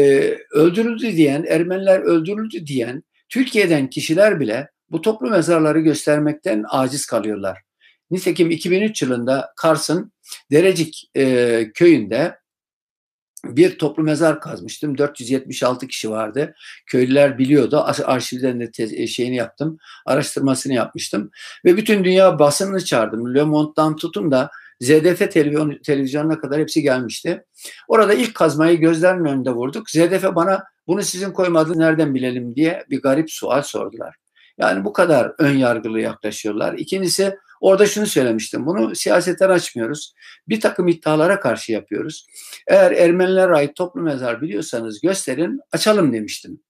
öldürüldü diyen, Ermeniler öldürüldü diyen Türkiye'den kişiler bile bu toplu mezarları göstermekten aciz kalıyorlar. Nitekim 2003 yılında Kars'ın Derecik e, köyünde bir toplu mezar kazmıştım. 476 kişi vardı. Köylüler biliyordu. Arşivden de te- şeyini yaptım. Araştırmasını yapmıştım. Ve bütün dünya basınını çağırdım. Le Monde'dan tutun da ZDF televizyon, televizyonuna kadar hepsi gelmişti. Orada ilk kazmayı gözlerimin önünde vurduk. ZDF bana bunu sizin koymadığınızı nereden bilelim diye bir garip sual sordular. Yani bu kadar ön yargılı yaklaşıyorlar. İkincisi Orada şunu söylemiştim. Bunu siyasetten açmıyoruz. Bir takım iddialara karşı yapıyoruz. Eğer Ermenilere ait toplu mezar biliyorsanız gösterin açalım demiştim.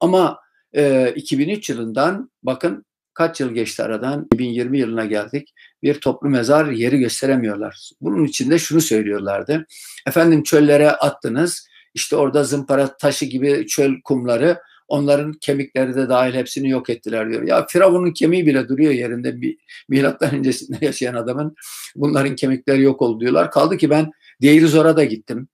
Ama e, 2003 yılından bakın kaç yıl geçti aradan 2020 yılına geldik. Bir toplu mezar yeri gösteremiyorlar. Bunun için de şunu söylüyorlardı. Efendim çöllere attınız. İşte orada zımpara taşı gibi çöl kumları Onların kemikleri de dahil hepsini yok ettiler diyor. Ya Firavun'un kemiği bile duruyor yerinde bir milattan öncesinde yaşayan adamın bunların kemikleri yok oldu diyorlar. Kaldı ki ben Deirizor'a da gittim.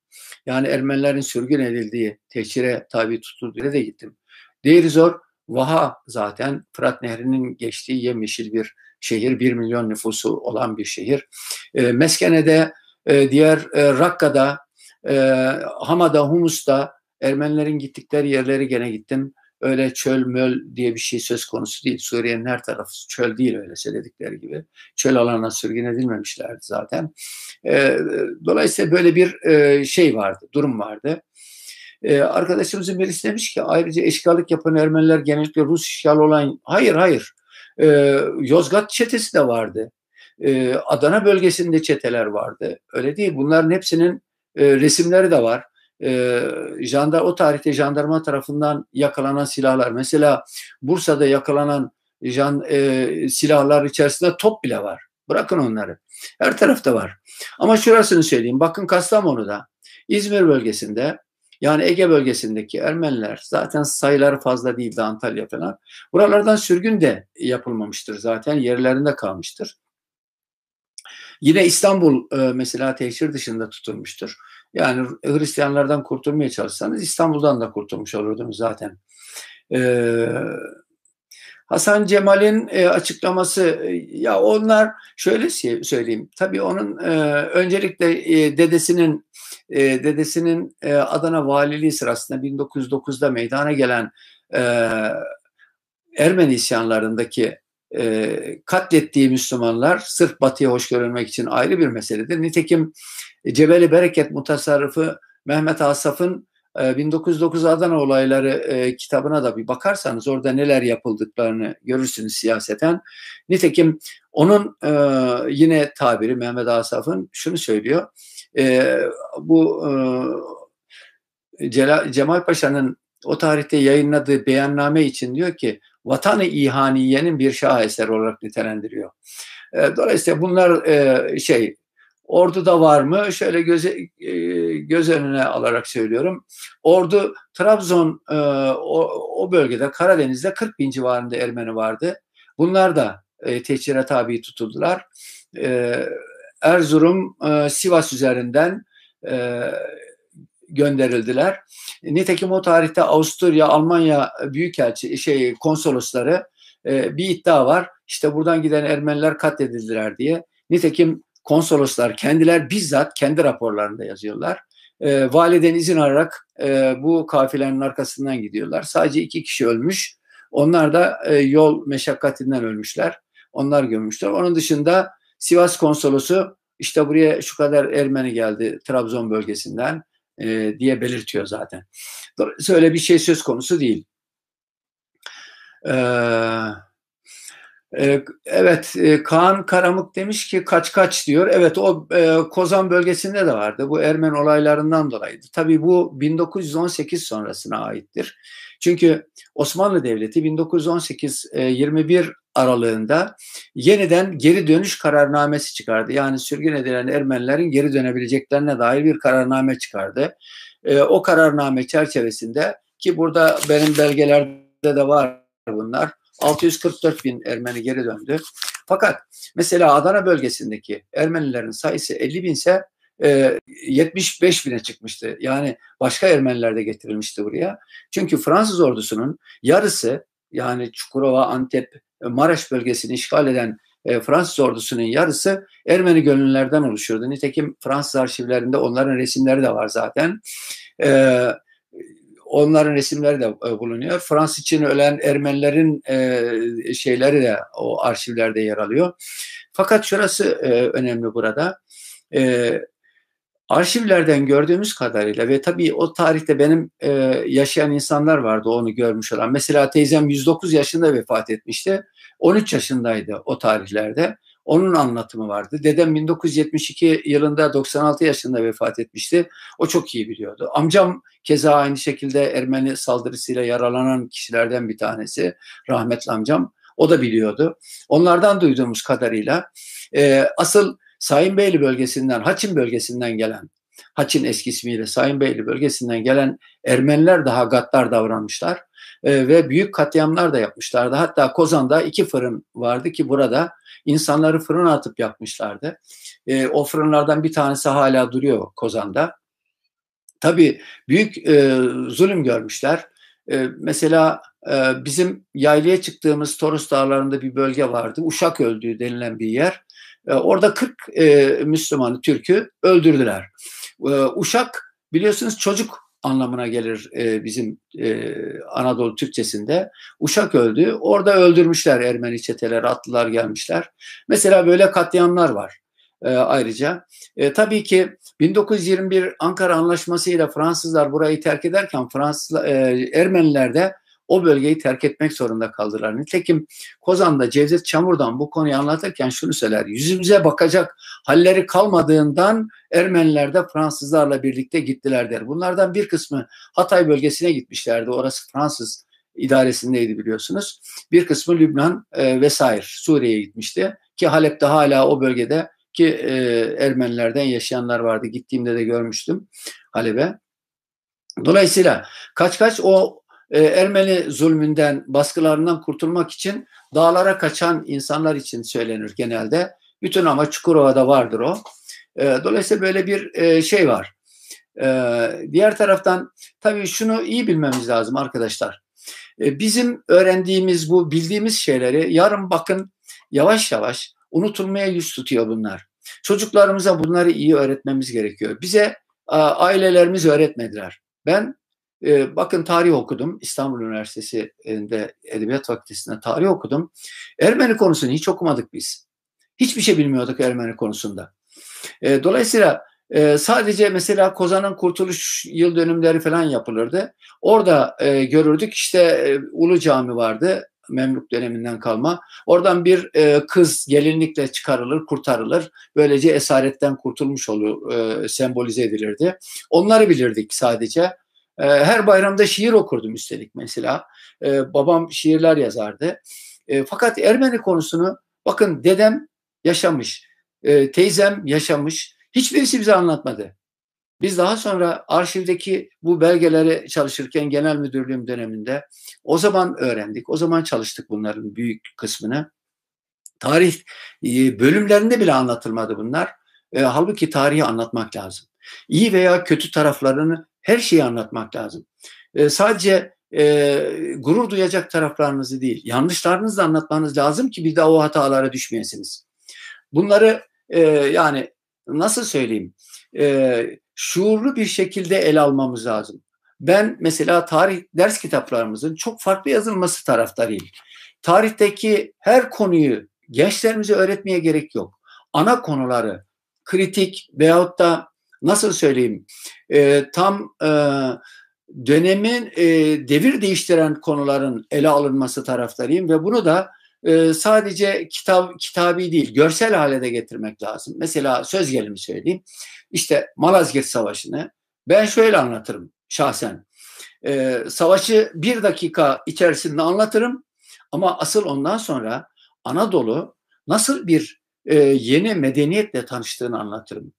Yani Ermenilerin sürgün edildiği, teşhire tabi tutulduğu yere de gittim. Deirizor, Vaha zaten Fırat Nehri'nin geçtiği yemyeşil bir şehir, bir milyon nüfusu olan bir şehir. E, Meskene'de, e, diğer e, Rakka'da, e, Hama'da, Humus'ta Ermenilerin gittikleri yerleri gene gittim. Öyle çöl möl diye bir şey söz konusu değil. Suriye'nin her tarafı çöl değil öyle söyledikleri gibi. Çöl alanına sürgün edilmemişlerdi zaten. E, dolayısıyla böyle bir e, şey vardı, durum vardı. E, arkadaşımızın birisi demiş ki ayrıca eşkallık yapan Ermeniler genellikle Rus işgal olan... Hayır, hayır. E, Yozgat çetesi de vardı. Adana bölgesinde çeteler vardı. Öyle değil. Bunların hepsinin e, resimleri de var e, jandar o tarihte jandarma tarafından yakalanan silahlar mesela Bursa'da yakalanan jan, e, silahlar içerisinde top bile var. Bırakın onları. Her tarafta var. Ama şurasını söyleyeyim. Bakın Kastamonu'da, İzmir bölgesinde Yani Ege bölgesindeki Ermeniler zaten sayıları fazla değildi Antalya falan. Buralardan sürgün de yapılmamıştır zaten yerlerinde kalmıştır. Yine İstanbul e, mesela teşhir dışında tutulmuştur. Yani Hristiyanlardan kurtulmaya çalışsanız İstanbul'dan da kurtulmuş olurdunuz zaten. Ee, Hasan Cemal'in e, açıklaması e, ya onlar şöyle söyleyeyim. Tabii onun e, öncelikle e, dedesinin e, dedesinin e, Adana valiliği sırasında 1909'da meydana gelen e, Ermeni isyanlarındaki e, katlettiği Müslümanlar sırf batıya hoş görülmek için ayrı bir meseledir. Nitekim Cebeli Bereket Mutasarrıfı Mehmet Asaf'ın 1909 Adana olayları e, kitabına da bir bakarsanız orada neler yapıldıklarını görürsünüz siyaseten. Nitekim onun e, yine tabiri Mehmet Asaf'ın şunu söylüyor. E, bu e, Celal, Cemal Paşa'nın o tarihte yayınladığı beyanname için diyor ki vatanı ihaniyenin bir şaheser olarak nitelendiriyor. E, dolayısıyla bunlar e, şey Ordu'da var mı? Şöyle göze, e, göz önüne alarak söylüyorum. Ordu Trabzon e, o, o bölgede Karadeniz'de 40 bin civarında Ermeni vardı. Bunlar da e, tehcire tabi tutuldular. E, Erzurum, e, Sivas üzerinden e, gönderildiler. Nitekim o tarihte Avusturya, Almanya büyükelçi şey konsolosları e, bir iddia var. İşte buradan giden Ermeniler katledildiler diye. Nitekim konsoloslar kendiler bizzat kendi raporlarında yazıyorlar. E, validen izin alarak e, bu kafilenin arkasından gidiyorlar. Sadece iki kişi ölmüş. Onlar da e, yol meşakkatinden ölmüşler. Onlar gömmüşler. Onun dışında Sivas konsolosu işte buraya şu kadar Ermeni geldi Trabzon bölgesinden e, diye belirtiyor zaten. Dolayısıyla öyle bir şey söz konusu değil. Eee ee, evet, e, Kaan Karamık demiş ki kaç kaç diyor. Evet, o e, Kozan bölgesinde de vardı. Bu Ermen olaylarından dolayıydı. Tabii bu 1918 sonrasına aittir. Çünkü Osmanlı Devleti 1918-21 e, aralığında yeniden geri dönüş kararnamesi çıkardı. Yani sürgün edilen Ermenilerin geri dönebileceklerine dair bir kararname çıkardı. O kararname çerçevesinde ki burada benim belgelerde de var bunlar 644 bin Ermeni geri döndü. Fakat mesela Adana bölgesindeki Ermenilerin sayısı 50 binse e, 75 bine çıkmıştı. Yani başka Ermeniler de getirilmişti buraya. Çünkü Fransız ordusunun yarısı yani Çukurova, Antep, Maraş bölgesini işgal eden e, Fransız ordusunun yarısı Ermeni gönüllülerden oluşuyordu. Nitekim Fransız arşivlerinde onların resimleri de var zaten. E, onların resimleri de e, bulunuyor. Fransız için ölen Ermenilerin e, şeyleri de o arşivlerde yer alıyor. Fakat şurası e, önemli burada. Arşivlerden gördüğümüz kadarıyla ve tabii o tarihte benim yaşayan insanlar vardı onu görmüş olan. Mesela teyzem 109 yaşında vefat etmişti. 13 yaşındaydı o tarihlerde. Onun anlatımı vardı. Dedem 1972 yılında 96 yaşında vefat etmişti. O çok iyi biliyordu. Amcam keza aynı şekilde Ermeni saldırısıyla yaralanan kişilerden bir tanesi. Rahmetli amcam. O da biliyordu. Onlardan duyduğumuz kadarıyla e, asıl Sayınbeyli bölgesinden, Haçin bölgesinden gelen, Haçin eski ismiyle Sayınbeyli bölgesinden gelen Ermeniler daha gaddar davranmışlar e, ve büyük katliamlar da yapmışlardı. Hatta Kozan'da iki fırın vardı ki burada insanları fırına atıp yapmışlardı. E, o fırınlardan bir tanesi hala duruyor Kozan'da. Tabii büyük e, zulüm görmüşler. E, mesela e, bizim yaylaya çıktığımız Toros Dağları'nda bir bölge vardı. Uşak öldüğü denilen bir yer. E, orada 40 e, Müslümanı, Türk'ü öldürdüler. E, Uşak biliyorsunuz çocuk anlamına gelir e, bizim e, Anadolu Türkçesinde. Uşak öldü. Orada öldürmüşler Ermeni çeteler, atlılar gelmişler. Mesela böyle katliamlar var e, ayrıca. E, tabii ki 1921 Ankara Anlaşması ile Fransızlar burayı terk ederken Fransız e, Ermeniler de o bölgeyi terk etmek zorunda kaldılar. Nitekim Kozan'da Cevdet Çamur'dan bu konuyu anlatırken şunu söyler. Yüzümüze bakacak halleri kalmadığından Ermeniler de Fransızlarla birlikte gittiler der. Bunlardan bir kısmı Hatay bölgesine gitmişlerdi. Orası Fransız idaresindeydi biliyorsunuz. Bir kısmı Lübnan e, vesaire Suriye'ye gitmişti. Ki Halep'te hala o bölgede ki e, Ermenilerden yaşayanlar vardı. Gittiğimde de görmüştüm Halep'e. Dolayısıyla kaç kaç o e, Ermeni zulmünden, baskılarından kurtulmak için dağlara kaçan insanlar için söylenir genelde. Bütün ama Çukurova'da vardır o. E, dolayısıyla böyle bir e, şey var. E, diğer taraftan tabii şunu iyi bilmemiz lazım arkadaşlar. Bizim öğrendiğimiz bu bildiğimiz şeyleri yarın bakın yavaş yavaş unutulmaya yüz tutuyor bunlar. Çocuklarımıza bunları iyi öğretmemiz gerekiyor. Bize ailelerimiz öğretmediler. Ben e, bakın tarih okudum. İstanbul Üniversitesi'nde Edebiyat Fakültesi'nde tarih okudum. Ermeni konusunu hiç okumadık biz. Hiçbir şey bilmiyorduk Ermeni konusunda. E, dolayısıyla e, sadece mesela Kozan'ın kurtuluş yıl dönümleri falan yapılırdı. Orada e, görürdük işte e, Ulu Cami vardı. Memluk döneminden kalma. Oradan bir e, kız gelinlikle çıkarılır, kurtarılır. Böylece esaretten kurtulmuş olur, e, sembolize edilirdi. Onları bilirdik sadece. E, her bayramda şiir okurdum üstelik mesela. E, babam şiirler yazardı. E, fakat Ermeni konusunu bakın dedem yaşamış, e, teyzem yaşamış. Hiçbirisi bize anlatmadı. Biz daha sonra arşivdeki bu belgeleri çalışırken genel müdürlüğüm döneminde o zaman öğrendik. O zaman çalıştık bunların büyük kısmını. Tarih e, bölümlerinde bile anlatılmadı bunlar. E, halbuki tarihi anlatmak lazım. İyi veya kötü taraflarını her şeyi anlatmak lazım. E, sadece e, gurur duyacak taraflarınızı değil, yanlışlarınızı da anlatmanız lazım ki bir daha o hatalara düşmeyesiniz. Bunları e, yani nasıl söyleyeyim? E, şuurlu bir şekilde ele almamız lazım. Ben mesela tarih ders kitaplarımızın çok farklı yazılması taraftarıyım. Tarihteki her konuyu gençlerimize öğretmeye gerek yok. Ana konuları kritik veyahut da nasıl söyleyeyim e, tam e, dönemin e, devir değiştiren konuların ele alınması taraftarıyım ve bunu da e, sadece kitap kitabi değil görsel hale de getirmek lazım. Mesela söz gelimi söyleyeyim. İşte Malazgirt Savaşı'nı ben şöyle anlatırım şahsen. E, savaşı bir dakika içerisinde anlatırım ama asıl ondan sonra Anadolu nasıl bir e, yeni medeniyetle tanıştığını anlatırım.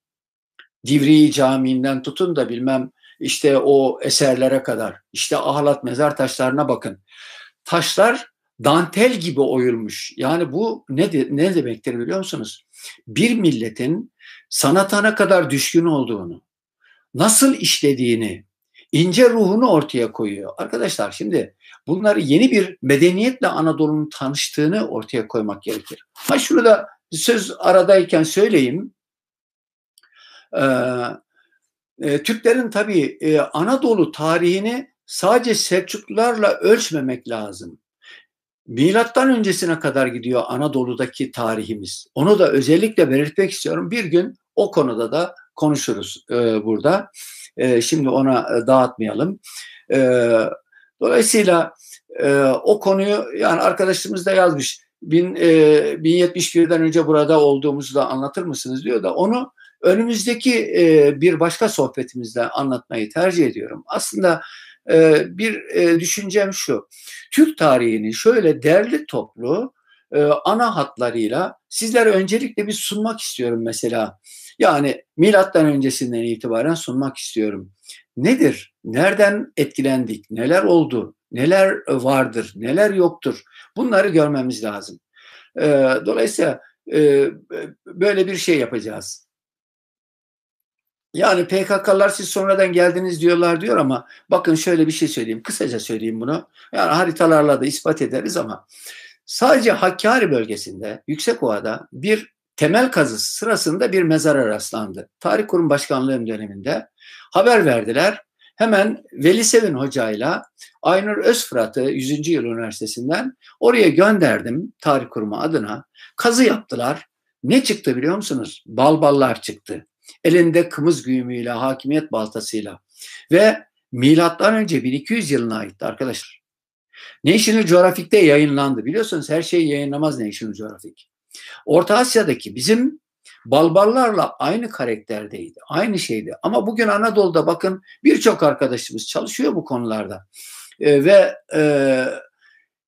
Divriği Camii'nden tutun da bilmem işte o eserlere kadar. İşte ahlat mezar taşlarına bakın. Taşlar dantel gibi oyulmuş. Yani bu ne, de, ne demektir biliyor musunuz? Bir milletin sanatana kadar düşkün olduğunu, nasıl işlediğini, ince ruhunu ortaya koyuyor. Arkadaşlar şimdi bunları yeni bir medeniyetle Anadolu'nun tanıştığını ortaya koymak gerekir. Ha şunu da söz aradayken söyleyeyim. Ee, e, Türklerin tabii e, Anadolu tarihini sadece Selçuklularla ölçmemek lazım. Milattan öncesine kadar gidiyor Anadolu'daki tarihimiz. Onu da özellikle belirtmek istiyorum. Bir gün o konuda da konuşuruz e, burada. E, şimdi ona e, dağıtmayalım. E, dolayısıyla e, o konuyu yani arkadaşımız da yazmış. Bin, e, 1071'den önce burada olduğumuzu da anlatır mısınız diyor da onu önümüzdeki e, bir başka sohbetimizde anlatmayı tercih ediyorum. Aslında e, bir e, düşüncem şu. Türk tarihini şöyle derli toplu e, ana hatlarıyla sizlere öncelikle bir sunmak istiyorum mesela. Yani milattan öncesinden itibaren sunmak istiyorum. Nedir? Nereden etkilendik? Neler oldu? Neler vardır? Neler yoktur? Bunları görmemiz lazım. E, dolayısıyla e, böyle bir şey yapacağız. Yani PKK'lar siz sonradan geldiniz diyorlar diyor ama bakın şöyle bir şey söyleyeyim. Kısaca söyleyeyim bunu. Yani haritalarla da ispat ederiz ama sadece Hakkari bölgesinde Yüksekova'da bir temel kazısı sırasında bir mezara rastlandı. Tarih Kurum Başkanlığım döneminde haber verdiler. Hemen Veli Sevin hocayla Aynur Özfırat'ı 100. Yıl Üniversitesi'nden oraya gönderdim Tarih Kurumu adına. Kazı yaptılar. Ne çıktı biliyor musunuz? Balballar çıktı elinde kımız güğümüyle, hakimiyet baltasıyla ve milattan önce 1200 yılına aitti arkadaşlar. National Geographic'te yayınlandı. Biliyorsunuz her şeyi yayınlamaz National Geographic. Orta Asya'daki bizim balballarla aynı karakterdeydi. Aynı şeydi. Ama bugün Anadolu'da bakın birçok arkadaşımız çalışıyor bu konularda. E, ve e,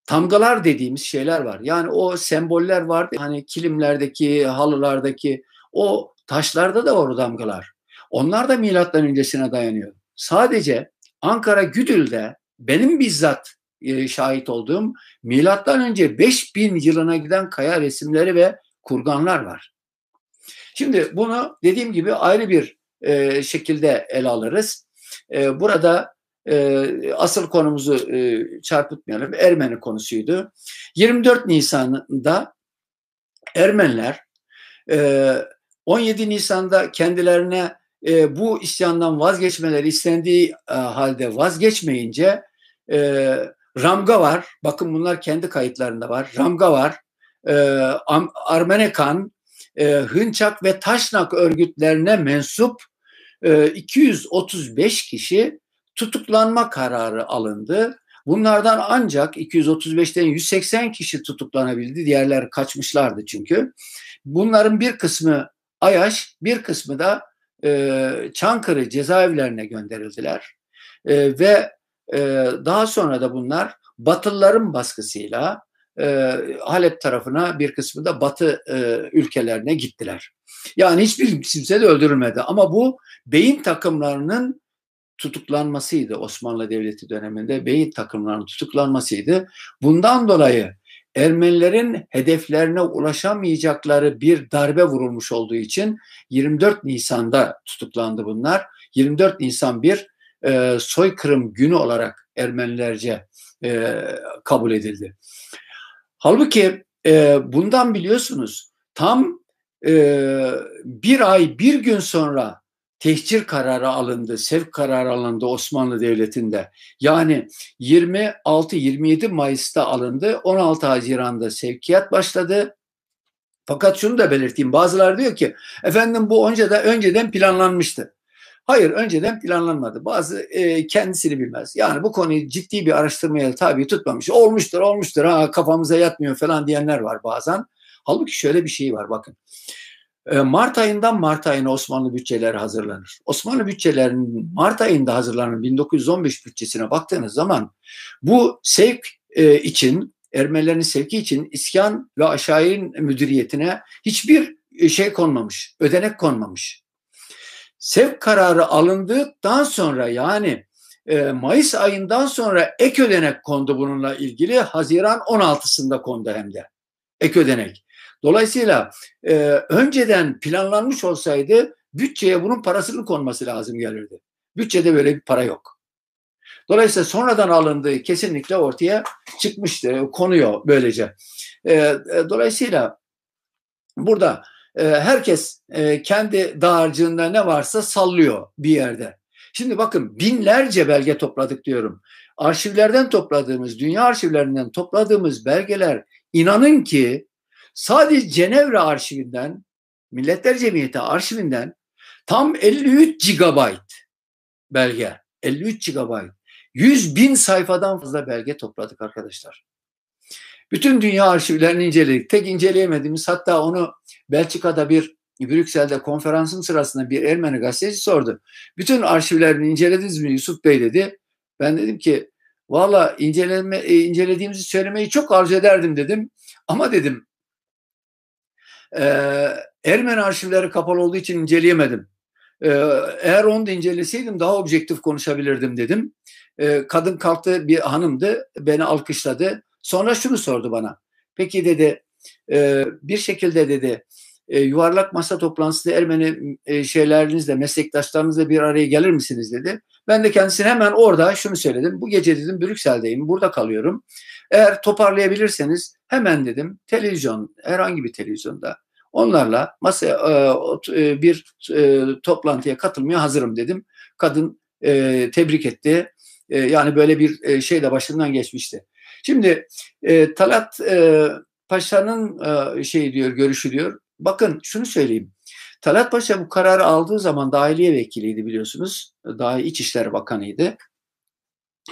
tamgalar dediğimiz şeyler var. Yani o semboller vardı. Hani kilimlerdeki, halılardaki o Taşlarda da var o damgalar. Onlar da milattan öncesine dayanıyor. Sadece Ankara Güdül'de benim bizzat e, şahit olduğum milattan önce 5000 yılına giden kaya resimleri ve kurganlar var. Şimdi bunu dediğim gibi ayrı bir e, şekilde ele alırız. E, burada e, asıl konumuzu e, çarpıtmayalım. Ermeni konusuydu. 24 Nisan'da Ermeniler e, 17 Nisan'da kendilerine e, bu isyandan vazgeçmeleri istendiği e, halde vazgeçmeyince e, Ramga var. Bakın bunlar kendi kayıtlarında var. Ramga var. E, Armenekan, e, Hınçak ve Taşnak örgütlerine mensup e, 235 kişi tutuklanma kararı alındı. Bunlardan ancak 235'ten 180 kişi tutuklanabildi. Diğerler kaçmışlardı çünkü. Bunların bir kısmı Ayaş, bir kısmı da e, Çankırı cezaevlerine gönderildiler. E, ve e, daha sonra da bunlar Batılıların baskısıyla e, Halep tarafına bir kısmı da Batı e, ülkelerine gittiler. Yani hiçbir kimse de öldürülmedi ama bu beyin takımlarının tutuklanmasıydı Osmanlı Devleti döneminde beyin takımlarının tutuklanmasıydı. Bundan dolayı Ermenilerin hedeflerine ulaşamayacakları bir darbe vurulmuş olduğu için 24 Nisan'da tutuklandı bunlar. 24 Nisan bir e, soykırım günü olarak Ermenilerce e, kabul edildi. Halbuki e, bundan biliyorsunuz tam e, bir ay bir gün sonra tehcir kararı alındı, sevk kararı alındı Osmanlı Devleti'nde. Yani 26-27 Mayıs'ta alındı, 16 Haziran'da sevkiyat başladı. Fakat şunu da belirteyim, bazılar diyor ki efendim bu önceden, önceden planlanmıştı. Hayır, önceden planlanmadı. Bazı e, kendisini bilmez. Yani bu konuyu ciddi bir araştırmaya tabi tutmamış. Olmuştur, olmuştur, ha, kafamıza yatmıyor falan diyenler var bazen. Halbuki şöyle bir şey var bakın. E, Mart ayından Mart ayına Osmanlı bütçeleri hazırlanır. Osmanlı bütçelerinin Mart ayında hazırlanan 1915 bütçesine baktığınız zaman bu sevk e, için Ermenilerin sevki için iskan ve aşağı müdüriyetine hiçbir e, şey konmamış, ödenek konmamış. Sevk kararı alındıktan sonra yani Mayıs ayından sonra ek ödenek kondu bununla ilgili. Haziran 16'sında kondu hem de ek ödenek. Dolayısıyla e, önceden planlanmış olsaydı bütçeye bunun parasının konması lazım gelirdi. Bütçede böyle bir para yok. Dolayısıyla sonradan alındığı kesinlikle ortaya çıkmıştı, konuyor böylece. E, e, dolayısıyla burada e, herkes e, kendi dağarcığında ne varsa sallıyor bir yerde. Şimdi bakın binlerce belge topladık diyorum. Arşivlerden topladığımız, dünya arşivlerinden topladığımız belgeler inanın ki Sadece Cenevre arşivinden, Milletler Cemiyeti arşivinden tam 53 GB belge. 53 GB. 100 bin sayfadan fazla belge topladık arkadaşlar. Bütün dünya arşivlerini inceledik. Tek inceleyemediğimiz hatta onu Belçika'da bir Brüksel'de konferansın sırasında bir Ermeni gazeteci sordu. Bütün arşivlerini incelediniz mi Yusuf Bey dedi. Ben dedim ki valla inceleme, e, incelediğimizi söylemeyi çok arzu ederdim dedim. Ama dedim ee, Ermeni arşivleri kapalı olduğu için inceleyemedim. Ee, eğer onu da inceleseydim daha objektif konuşabilirdim dedim. Ee, kadın kalktı bir hanımdı beni alkışladı. Sonra şunu sordu bana. Peki dedi e, bir şekilde dedi e, yuvarlak masa toplantısında Ermeni e, şeylerinizle meslektaşlarınızla bir araya gelir misiniz dedi. Ben de kendisine hemen orada şunu söyledim. Bu gece dedim Brüksel'deyim burada kalıyorum. Eğer toparlayabilirseniz hemen dedim televizyon herhangi bir televizyonda onlarla masaya e, e, bir e, toplantıya katılmaya hazırım dedim. Kadın tebrik etti. Yani böyle bir şey de başından geçmişti. Şimdi Talat Paşa'nın şey diyor, görüşü diyor. Bakın şunu söyleyeyim. Talat Paşa bu kararı aldığı zaman dahiliye vekiliydi biliyorsunuz. Daha İçişleri Bakanıydı.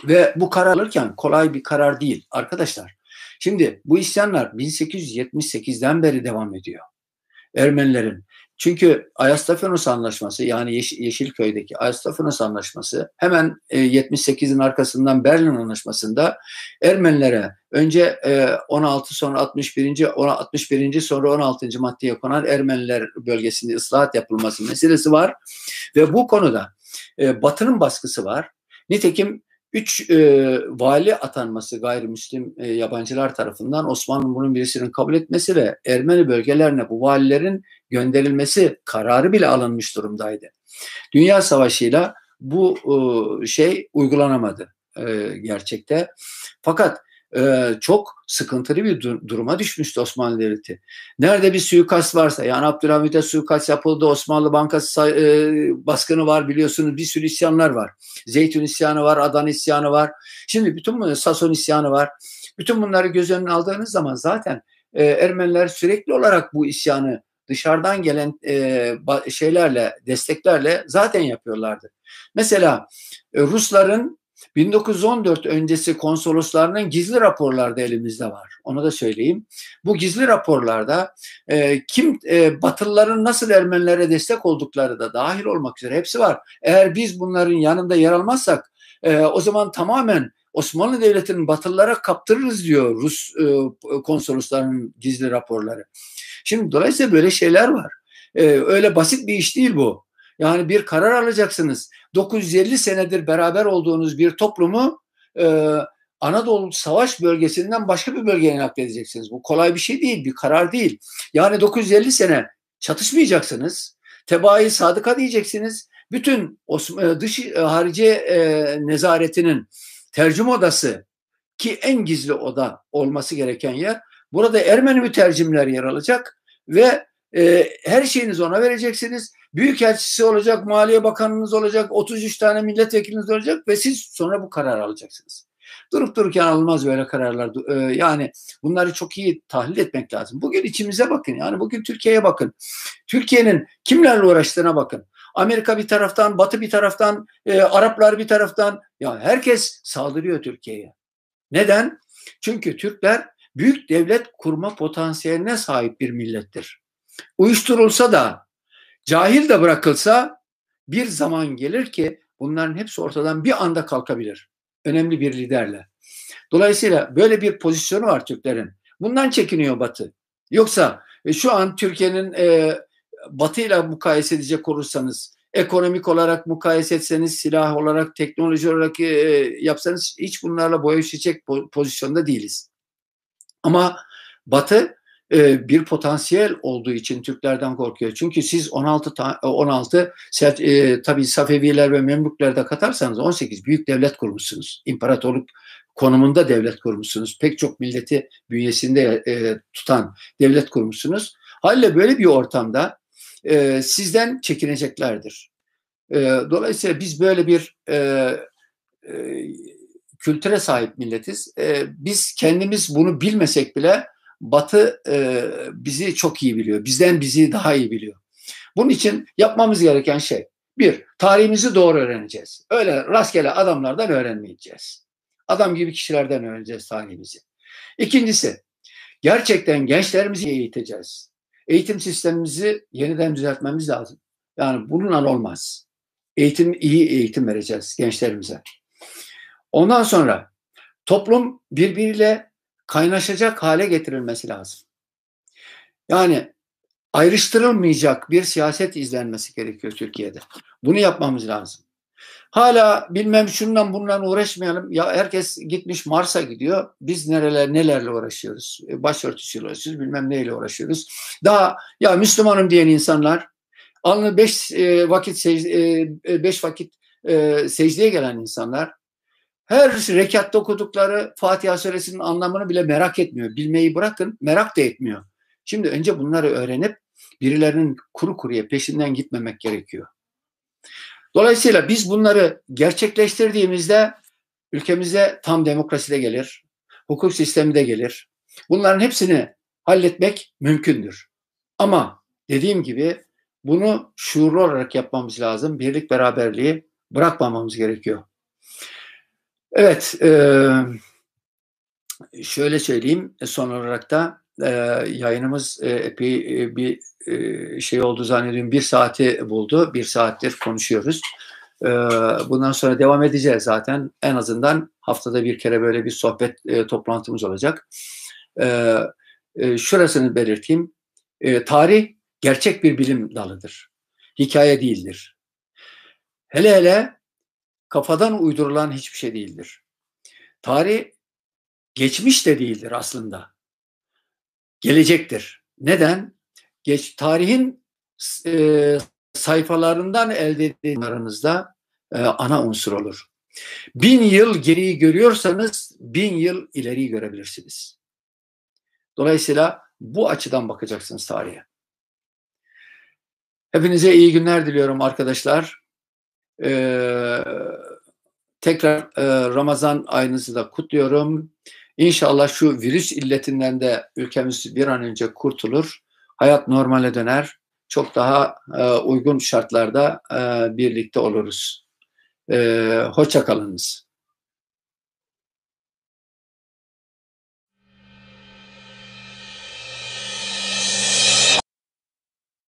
Ve bu karar alırken kolay bir karar değil arkadaşlar. Şimdi bu isyanlar 1878'den beri devam ediyor. Ermenilerin. Çünkü Ayastafinos Anlaşması yani Yeş Yeşilköy'deki Ayastafinos Anlaşması hemen e, 78'in arkasından Berlin Anlaşması'nda Ermenilere önce e, 16 sonra 61. 61. sonra 16. maddeye konan Ermeniler bölgesinde ıslahat yapılması meselesi var ve bu konuda e, Batı'nın baskısı var. Nitekim üç e, vali atanması gayrimüslim e, yabancılar tarafından Osmanlı'nın bunun birisinin kabul etmesi ve Ermeni bölgelerine bu valilerin gönderilmesi kararı bile alınmış durumdaydı. Dünya Savaşı'yla bu e, şey uygulanamadı e, gerçekte. Fakat e, çok sıkıntılı bir dur- duruma düşmüştü Osmanlı Devleti. Nerede bir suikast varsa yani Abdülhamit'e suikast yapıldı, Osmanlı Bankası e, baskını var biliyorsunuz bir sürü isyanlar var. Zeytun isyanı var, Adan isyanı var. Şimdi bütün bunlar, Sason isyanı var. Bütün bunları göz önüne aldığınız zaman zaten e, Ermeniler sürekli olarak bu isyanı dışarıdan gelen e, şeylerle, desteklerle zaten yapıyorlardı. Mesela e, Rusların 1914 öncesi konsoloslarının gizli raporları da elimizde var. Onu da söyleyeyim. Bu gizli raporlarda e, kim e, Batılıların nasıl Ermenilere destek oldukları da dahil olmak üzere hepsi var. Eğer biz bunların yanında yer almazsak e, o zaman tamamen Osmanlı Devleti'nin Batılılara kaptırırız diyor Rus e, konsoloslarının gizli raporları. Şimdi dolayısıyla böyle şeyler var. E, öyle basit bir iş değil bu. Yani bir karar alacaksınız. 950 senedir beraber olduğunuz bir toplumu e, Anadolu Savaş bölgesinden başka bir bölgeye nakledeceksiniz. Bu kolay bir şey değil, bir karar değil. Yani 950 sene çatışmayacaksınız. Tebaayı sadıka diyeceksiniz. Bütün e, dış e, harici e, nezaretinin tercüme odası ki en gizli oda olması gereken yer. Burada Ermeni mütercimler yer alacak ve her şeyinizi ona vereceksiniz. Büyükelçisi olacak, Maliye Bakanınız olacak, 33 tane milletvekiliniz olacak ve siz sonra bu karar alacaksınız. Durup dururken alınmaz böyle kararlar. Ee, yani bunları çok iyi tahlil etmek lazım. Bugün içimize bakın. Yani bugün Türkiye'ye bakın. Türkiye'nin kimlerle uğraştığına bakın. Amerika bir taraftan, Batı bir taraftan, e, Araplar bir taraftan. Ya herkes saldırıyor Türkiye'ye. Neden? Çünkü Türkler büyük devlet kurma potansiyeline sahip bir millettir. Uyuşturulsa da Cahil de bırakılsa bir zaman gelir ki bunların hepsi ortadan bir anda kalkabilir. Önemli bir liderle. Dolayısıyla böyle bir pozisyonu var Türklerin. Bundan çekiniyor Batı. Yoksa e, şu an Türkiye'nin e, Batı ile mukayese edecek olursanız, ekonomik olarak mukayese etseniz, silah olarak, teknoloji olarak e, yapsanız hiç bunlarla boy ölçecek pozisyonda değiliz. Ama Batı e, bir potansiyel olduğu için Türklerden korkuyor. Çünkü siz 16 16 e, tabii Safeviler ve Memlükler de katarsanız 18 büyük devlet kurmuşsunuz. İmparatorluk konumunda devlet kurmuşsunuz. Pek çok milleti bünyesinde e, tutan devlet kurmuşsunuz. Halle böyle bir ortamda e, sizden çekineceklerdir. E, dolayısıyla biz böyle bir e, e, kültüre sahip milletiz. E, biz kendimiz bunu bilmesek bile Batı e, bizi çok iyi biliyor. Bizden bizi daha iyi biliyor. Bunun için yapmamız gereken şey bir, tarihimizi doğru öğreneceğiz. Öyle rastgele adamlardan öğrenmeyeceğiz. Adam gibi kişilerden öğreneceğiz tarihimizi. İkincisi, gerçekten gençlerimizi eğiteceğiz. Eğitim sistemimizi yeniden düzeltmemiz lazım. Yani bununla olmaz. Eğitim iyi eğitim vereceğiz gençlerimize. Ondan sonra toplum birbiriyle kaynaşacak hale getirilmesi lazım. Yani ayrıştırılmayacak bir siyaset izlenmesi gerekiyor Türkiye'de. Bunu yapmamız lazım. Hala bilmem şundan bundan uğraşmayalım. Ya herkes gitmiş Mars'a gidiyor. Biz nereler nelerle uğraşıyoruz? E, başörtüsüyle uğraşıyoruz. Bilmem neyle uğraşıyoruz. Daha ya Müslümanım diyen insanlar alnı beş e, vakit secde, e, beş vakit secdeye gelen insanlar her rekatta okudukları Fatiha suresinin anlamını bile merak etmiyor. Bilmeyi bırakın merak da etmiyor. Şimdi önce bunları öğrenip birilerinin kuru kuruya peşinden gitmemek gerekiyor. Dolayısıyla biz bunları gerçekleştirdiğimizde ülkemize tam demokrasi de gelir, hukuk sistemi de gelir. Bunların hepsini halletmek mümkündür. Ama dediğim gibi bunu şuurlu olarak yapmamız lazım. Birlik beraberliği bırakmamamız gerekiyor. Evet, e, şöyle söyleyeyim son olarak da e, yayınımız e, epey e, bir e, şey oldu zannediyorum bir saati buldu. Bir saattir konuşuyoruz. E, bundan sonra devam edeceğiz zaten. En azından haftada bir kere böyle bir sohbet e, toplantımız olacak. E, e, şurasını belirteyim. E, tarih gerçek bir bilim dalıdır. Hikaye değildir. Hele hele kafadan uydurulan hiçbir şey değildir. Tarih geçmiş de değildir aslında. Gelecektir. Neden? Geç tarihin e, sayfalarından elde edildiğinizde e, ana unsur olur. Bin yıl geriyi görüyorsanız bin yıl ileriyi görebilirsiniz. Dolayısıyla bu açıdan bakacaksınız tarihe. Hepinize iyi günler diliyorum arkadaşlar. Ee, tekrar e, Ramazan ayınızı da kutluyorum. İnşallah şu virüs illetinden de ülkemiz bir an önce kurtulur. Hayat normale döner. Çok daha e, uygun şartlarda e, birlikte oluruz. E, hoşça kalınız.